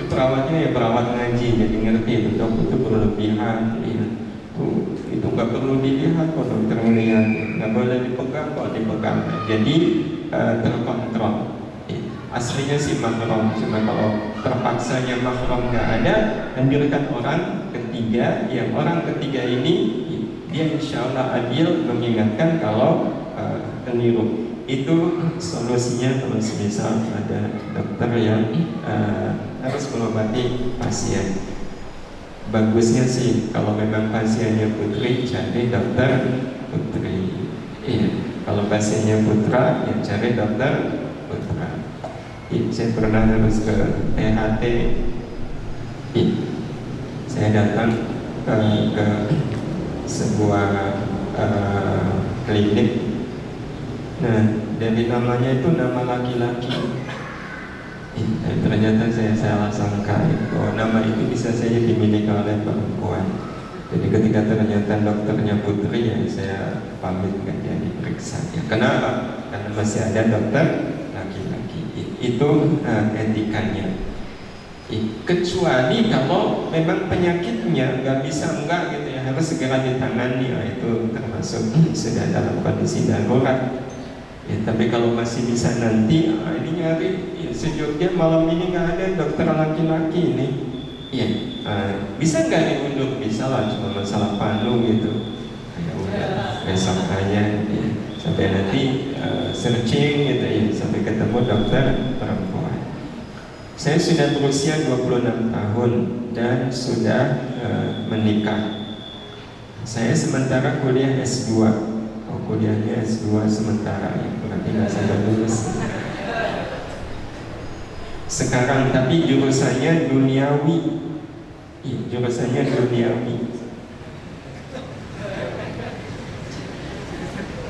perawatnya ya perawat ngaji jadi ngerti dok itu berlebihan ya. itu nggak perlu dilihat kok dokter melihat nggak boleh dipegang kok dipegang. Jadi uh, terkontrol aslinya sih mahram cuma kalau terpaksanya mahram nggak ada hadirkan orang ketiga yang orang ketiga ini dia insya Allah adil mengingatkan kalau uh, keliru. Itu solusinya kalau misal ada dokter yang uh, harus mengobati pasien. Bagusnya sih kalau memang pasiennya putri cari dokter putri kalau pasiennya putra ya cari dokter putra. Saya pernah harus ke THT saya datang ke, ke sebuah uh, klinik. Nah dari namanya itu nama laki-laki. Eh, ternyata saya salah sangka bahwa nama itu bisa saja dimiliki oleh perempuan jadi ketika ternyata dokternya putri ya saya pamit nggak jadi periksa ya. Kenapa? Karena masih ada dokter itu uh, etikanya kecuali kalau memang penyakitnya nggak bisa enggak gitu ya harus segera ditangani. Nah, itu termasuk sudah dalam kondisi darurat. Ya tapi kalau masih bisa nanti ah, ini nyari ya, sejujurnya malam ini nggak ada dokter laki-laki ini. Ya uh, bisa nggak diundur bisa lah cuma masalah panu gitu ya udah besok aja ya sampai nanti uh, searching gitu ya sampai ketemu dokter perempuan. Saya sudah berusia 26 tahun dan sudah uh, menikah. Saya sementara kuliah S2. Oh, kuliahnya S2 sementara ya, berarti nggak sampai lulus. Sekarang tapi jurusannya duniawi. Iya, jurusannya duniawi.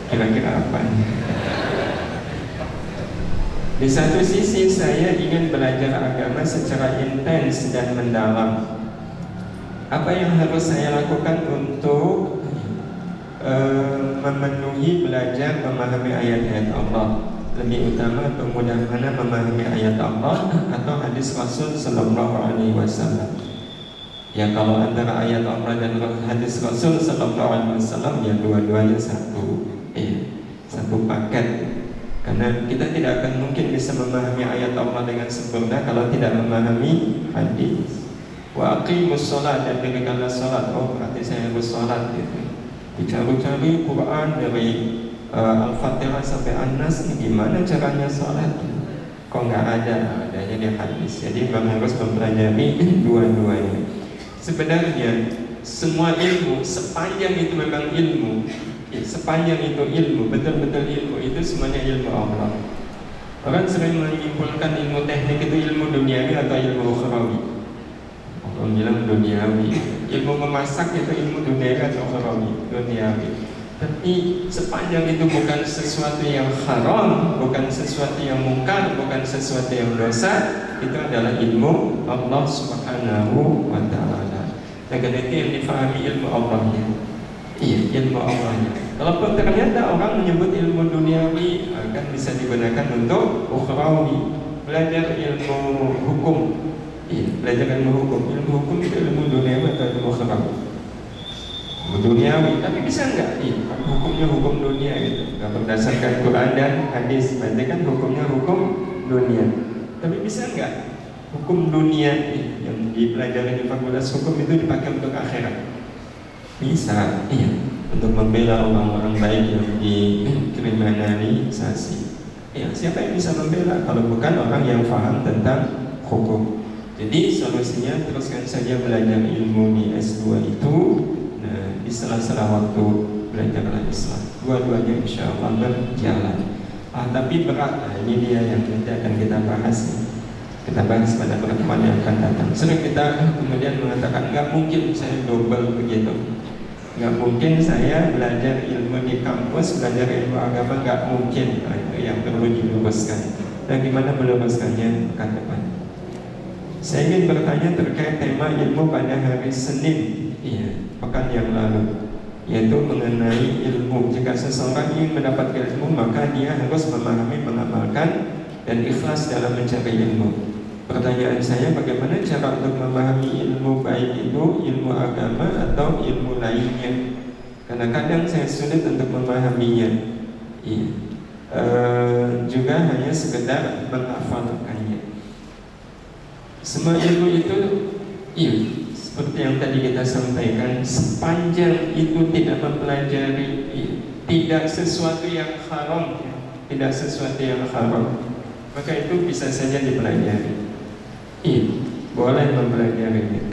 Kira-kira apa Di satu sisi saya ingin belajar agama secara intens dan mendalam Apa yang harus saya lakukan untuk uh, memenuhi belajar memahami ayat-ayat Allah lebih utama pemudah mana memahami ayat Allah atau hadis Rasul Sallallahu Alaihi Wasallam. Ya kalau antara ayat Allah dan hadis Rasul Sallallahu Alaihi Wasallam ya dua-duanya satu eh, satu paket karena kita tidak akan mungkin bisa memahami ayat Allah dengan sempurna kalau tidak memahami hadis. Wa aqimus sholat dan dirikanlah sholat. Oh berarti saya harus sholat gitu. Dicari-cari Quran dari uh, Al-Fatihah sampai An-Nas gimana caranya sholat? Kok nggak ada? Adanya di hadis. Jadi memang harus mempelajari dua-duanya. Sebenarnya semua ilmu sepanjang itu memang ilmu Ya, sepanjang itu ilmu, betul-betul ilmu itu semuanya ilmu Allah. Orang sering menyimpulkan ilmu teknik itu ilmu duniawi atau ilmu ukhrawi. Orang bilang duniawi. Ilmu memasak itu ilmu duniawi atau ukhrawi, duniawi. Tapi sepanjang itu bukan sesuatu yang haram, bukan sesuatu yang mungkar, bukan sesuatu yang dosa, itu adalah ilmu Allah Subhanahu wa taala. Yang difahami ilmu Allahnya. Iya, ilmu Allahnya. Kalau ternyata orang menyebut ilmu duniawi akan bisa digunakan untuk ukhrawi, belajar ilmu hukum. Iya, belajar ilmu hukum. Ilmu hukum itu ilmu duniawi atau ilmu ukhrawi? Ilmu duniawi, tapi bisa enggak? Iya, hukumnya hukum dunia itu. Enggak berdasarkan Quran dan hadis. Berarti kan hukumnya hukum dunia. Tapi bisa enggak? Hukum dunia yang dipelajari di fakultas hukum itu dipakai untuk akhirat. Bisa iya. Untuk membela orang-orang baik yang dikriminalisasi. Ya siapa yang bisa membela kalau bukan orang yang paham tentang hukum? Jadi solusinya teruskan saja belajar ilmu di S2 itu. Nah, di sela-sela waktu belajarlah Islam dua-duanya insya Allah berjalan. Ah, tapi berat nah, ini dia yang nanti akan kita bahas kita bahas pada pertemuan yang akan datang. Sering kita kemudian mengatakan nggak mungkin saya double begitu. Nggak mungkin saya belajar ilmu di kampus belajar ilmu agama nggak mungkin. Nah, itu yang perlu diluruskan. Dan gimana meluruskannya? Ke depan. Saya ingin bertanya terkait tema ilmu pada hari Senin, iya, pekan yang lalu, yaitu mengenai ilmu. Jika seseorang ingin mendapatkan ilmu, maka dia harus memahami, mengamalkan, dan ikhlas dalam mencari ilmu. Pertanyaan saya, bagaimana cara untuk memahami ilmu baik itu ilmu agama atau ilmu lainnya? Karena kadang saya sulit untuk memahaminya. Iya. E, juga hanya sekedar menghafalkannya. Semua ilmu itu iya, seperti yang tadi kita sampaikan, sepanjang itu tidak mempelajari iya, tidak sesuatu yang haram, tidak sesuatu yang haram, maka itu bisa saja dipelajari. Iya, boleh mempelajarinya.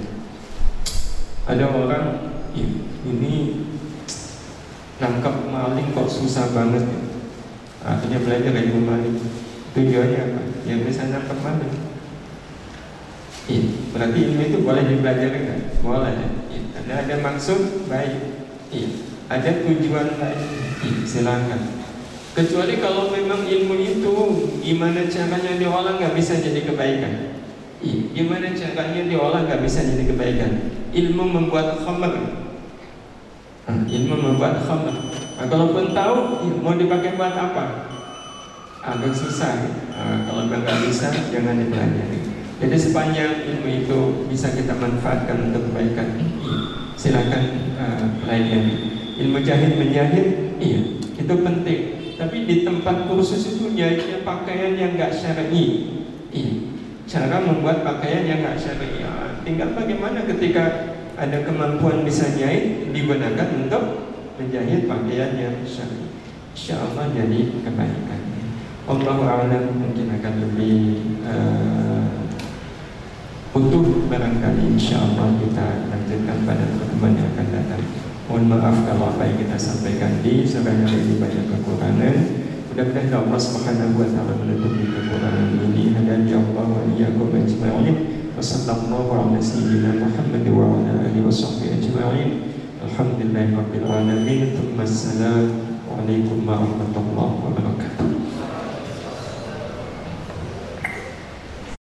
Ada orang, iya, ini nangkap maling kok susah banget ya. Akhirnya belajar ilmu maling. Tujuannya apa? Ya bisa nangkap maling. Iya, berarti ilmu itu boleh dipelajari kan? Boleh. Iya. Karena ada maksud baik. Iya. Ada tujuan lain. Iya, silakan. Kecuali kalau memang ilmu itu gimana caranya diolah nggak bisa jadi kebaikan. Iya. Gimana caranya diolah nggak bisa jadi kebaikan. Ilmu membuat khamr. Ilmu membuat khamr. Nah, kalaupun tahu ya, mau dipakai buat apa? Agak susah. Nah, kalau nggak bisa jangan dipelajari. Jadi sepanjang ilmu itu bisa kita manfaatkan untuk kebaikan, silakan uh, pelajari. Ilmu jahit menjahit, iya, itu penting. Tapi di tempat kursus itu jahitnya pakaian yang nggak syar'i. Iya, cara membuat pakaian yang nggak syar'i. Ya, tinggal bagaimana ketika ada kemampuan bisa jahit digunakan untuk menjahit pakaian yang syar'i. Insya Allah jadi kebaikan. Allah a'lam mungkin akan lebih uh, untuk barangkali insya Allah kita lanjutkan pada pertemuan yang akan datang. Mohon maaf kalau apa yang kita sampaikan di sebenarnya lebih banyak kekurangan. Mudah-mudahan Allah Subhanahu wa taala menutupi kekurangan ini dan ya Allah wa iyyakum ajma'in. Wassallallahu ala sayyidina Muhammad wa ala alihi wa sahbihi ajma'in. Alhamdulillahirabbil alamin. Assalamualaikum warahmatullahi